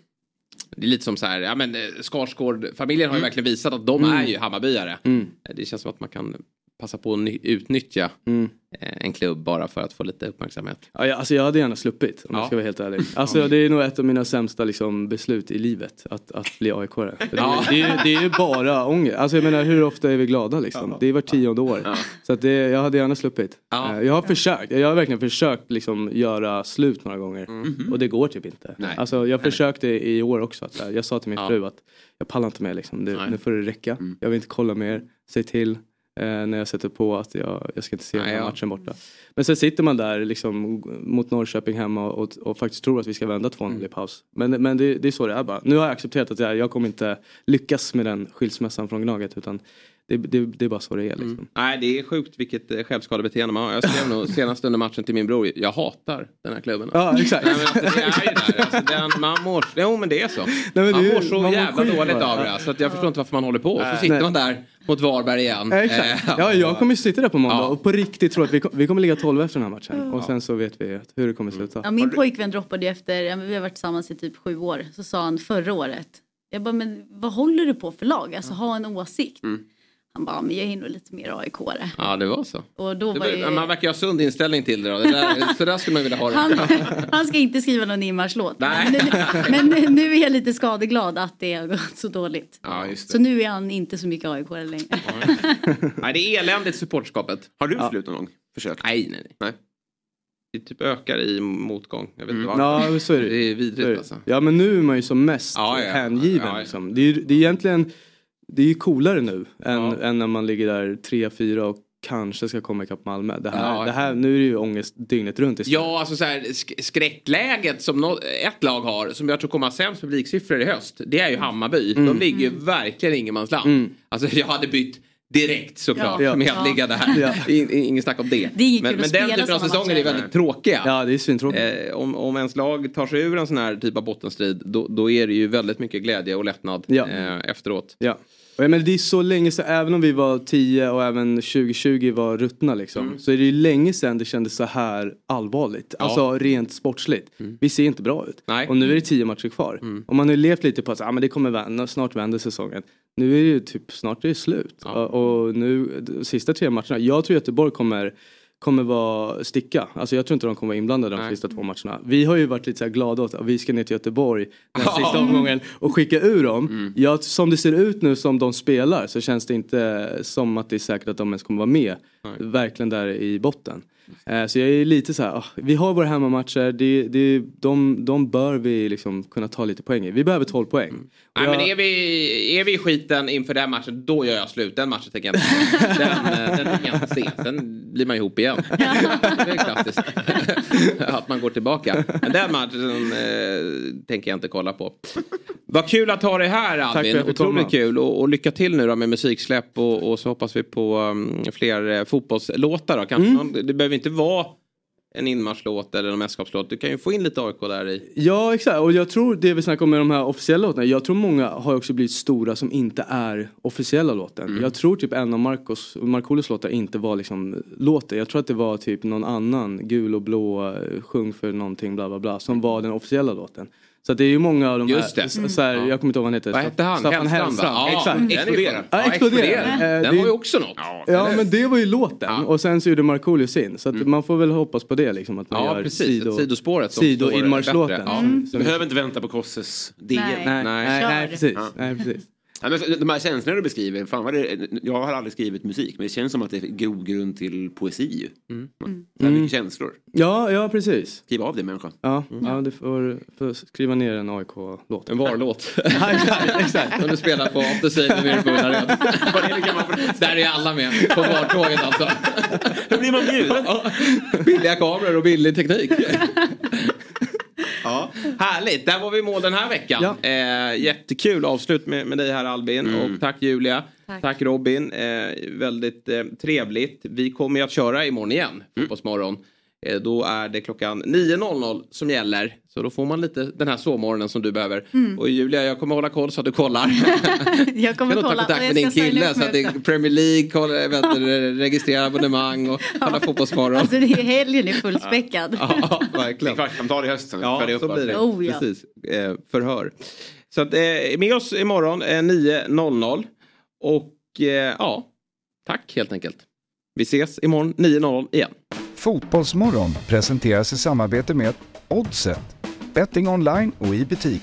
Det är lite som så här, ja men Skarsgård-familjen har ju verkligen visat att de Mm. är ju Hammarbyare. Mm. Det känns som att man kan passa på att ny- utnyttja Mm. eh, en klubb bara för att få lite uppmärksamhet. Ja, jag, alltså jag hade gärna sluppit om Ja. jag ska vara helt ärlig. [laughs] Alltså det är nog ett av mina sämsta liksom, beslut i livet. Att, att bli aik [laughs] det, Ja. det, är, ju- det är ju bara ångest. Alltså jag menar hur ofta är vi glada liksom? Det är var tionde år. Så att det, jag hade gärna sluppit. Ja. Eh, Jag har försökt. Jag har verkligen försökt liksom, göra slut några gånger. Och det går typ inte. Nej. Alltså jag försökte i år också. Att, här, jag sa till min Ja. fru att jag pallar inte mer liksom. det. Nu får det räcka. Jag vill inte kolla mer. Säg till. Eh, när jag sätter på att jag, jag ska inte se den här matchen borta. Men sen sitter man där liksom mot Norrköping hemma och, och faktiskt tror att vi ska vända 2-0 i paus. Men, men det, det är så det är bara. Nu har jag accepterat att jag, jag kommer inte lyckas med den skilsmässan från Gnaget utan det, det, det är bara så det är liksom. Nej, det är sjukt vilket eh, självskadebeteende man har. Jag skrev nog senast under matchen till min bror, jag hatar den här klubben. Ja, exakt. Nej, men alltså, det är ju där. Alltså, den, man mår, jo men det är så. men det man mår så man mår jävla skit dåligt bara. av det. Så att jag förstår inte varför man håller på. Så Nej. sitter Nej. man där mot Varberg igen. Ja, exakt. Eh, Ja, jag kommer sitta där på måndag Ja. och på riktigt tro att vi, vi kommer ligga 12 efter den här matchen. Och sen så vet vi hur det kommer sluta. Ja, min pojkvän droppade ju efter, vi har varit tillsammans i typ sju år, så sa han förra året. Jag bara, men vad håller du på för lag? Alltså ha en åsikt. Mm. Han bara, men jag är nog lite mer AIK-are. Ja, det var så. Och då var ju, Man verkar ha sund inställning till det då. Det där, så där skulle man vilja ha det. han, han ska inte skriva någon inmarschlåt. Nej. Men, nu- men nu är jag lite skadeglad att det har gått så dåligt. Ja, just det. Så nu är han inte så mycket aik längre. Nej, det är eländigt supporterskapet. Har du slut någon gång? Försökt? Nej, nej, nej. Nej. Det typ ökar i motgång. Jag vet inte Mm. varför. Ja, så är det. Det är vidrigt det. alltså. Ja men nu är man ju som mest Ja, ja. hängiven. Ja, ja. Liksom. Det, är, det är egentligen det är ju coolare nu än, Ja. än när man ligger där 3-4 och kanske ska komma ikapp Malmö. Det här, Ja. det här, nu är det ju ångest dygnet runt istället. Ja, alltså så här, sk- skräckläget som nå- ett lag har, som jag tror kommer ha sämst publiksiffror i höst, det är ju Hammarby. Mm. De ligger ju verkligen ingenmansland. Mm. Alltså jag hade bytt direkt såklart Ja. med Ja. att ligga där. Ja. [laughs] In, in, ingen snack om det. Det inget men men den typen av säsonger är väldigt tråkiga. Ja det är svintråkigt. Eh, om, om ens lag tar sig ur en sån här typ av bottenstrid då, då är det ju väldigt mycket glädje och lättnad Ja. eh, efteråt. Ja. Och jag menar, det är så länge sedan, även om vi var 10 och även 2020 var ruttna liksom. Mm. Så är det ju länge sedan det kändes så här allvarligt. Ja. Alltså rent sportsligt. Vi ser inte bra ut. Nej. Och nu är det 10 matcher kvar. Mm. Och man har ju levt lite på att ah, men det kommer vända, snart vänder säsongen. Nu är det ju typ, snart är det slut. Ja. Och, och nu, de sista tre matcherna, jag tror Göteborg kommer kommer vara sticka. Alltså jag tror inte de kommer vara inblandade de Nej. sista två matcherna. Vi har ju varit lite så glada åt att vi ska ner till Göteborg den sista omgången och skicka ur dem. Mm. Ja, som det ser ut nu som de spelar så känns det inte som att det är säkert att de ens kommer vara med. Verkligen där i botten. Eh, så jag är lite så här, ah, vi har våra hemmamatcher, det, det, de, de bör vi liksom kunna ta lite poäng i. Vi behöver 12 poäng. Mm. Nej, jag- men är vi, är vi i skiten inför den matchen, då gör jag slut. Den matchen tänker jag inte Den, eh, den tänker jag inte se. Sen blir man ihop igen. Det är klassiskt. [laughs] att man går tillbaka. Men den matchen eh, tänker jag inte kolla på. Vad kul att ha dig här Albin. komma. Otroligt kul. Och, och lycka till nu då med musiksläpp. Och, och så hoppas vi på um, fler eh, fotbollslåtar. Då. Kanske Mm. någon, det behöver inte vara en inmarschlåt eller en mästerskapslåt. Du kan ju få in lite AIK där i. Ja exakt och jag tror det vi snackar om med de här officiella låtarna. Jag tror många har också blivit stora som inte är officiella låten. Mm. Jag tror typ en av Marcos, Markoolios låtar inte var liksom låten. Jag tror att det var typ någon annan gul och blå eh, sjung för någonting bla bla bla som var den officiella låten. Så att det är ju många av de Just här, det. så här Mm. jag kommer inte ihåg vad han heter. Vad hette han? Staffan Hellstrand. Ja, Exakt. den är ju Explodera. skön. Ja, Ja, explodera. explodera. Eh, Den det- var ju också något. Ja men det var ju låten Ja. Mm. och sen så gjorde Markoolio sin. Så att man får väl hoppas på det liksom. Att man Ja, gör precis. sido, Sidospåret sido-inmarschlåten. Ja. Mm. Du behöver inte vänta på Kosses DN. Nej. Nej, Nej. nej, precis. Ja. nej precis. Ja, men så- de här känslorna du beskriver, fan vad det, jag har aldrig skrivit musik men det känns som att det är grogrund till poesi ju. Mm. Det är Mm. mycket känslor. Ja, ja precis. Skriv av det människa. Ja, ja du får, får skriva ner en AIK-låt. En varlåt. [laughs] Exakt, exakt. [laughs] Som du spelar på Afterside med på Ullared. [laughs] Där är alla med på VAR-tåget alltså. Hur blir man bjuden? Billiga kameror och billig teknik. Ja, härligt, där var vi mål den här veckan. Ja. Eh, jättekul avslut med, med dig här Albin och tack Julia. Tack. Robin, eh, väldigt eh, trevligt. Vi kommer ju att köra imorgon igen, Fotbollsmorgon. Eh, då är det klockan 9.00 som gäller. Så då får man lite den här sovmorgonen som du behöver. Och Julia, jag kommer hålla koll så att du kollar. [laughs] Jag kommer [laughs] kan du ta kolla. kontakt med din kille så att det är Premier League, kolla, vet [laughs] registrera abonnemang och kolla Fotbollsmorgon. Alltså det är helgen är fullspäckad. Ja, Det är verkligen. kvartssamtal i höst. Ja, så blir det. Oh, ja. Precis. Eh, förhör. Så att, eh, med oss imorgon eh, 9.00. Och eh, ja, tack helt enkelt. Vi ses imorgon 9.00 igen. Fotbollsmorgon presenteras i samarbete med Oddset. Betting online och i butik.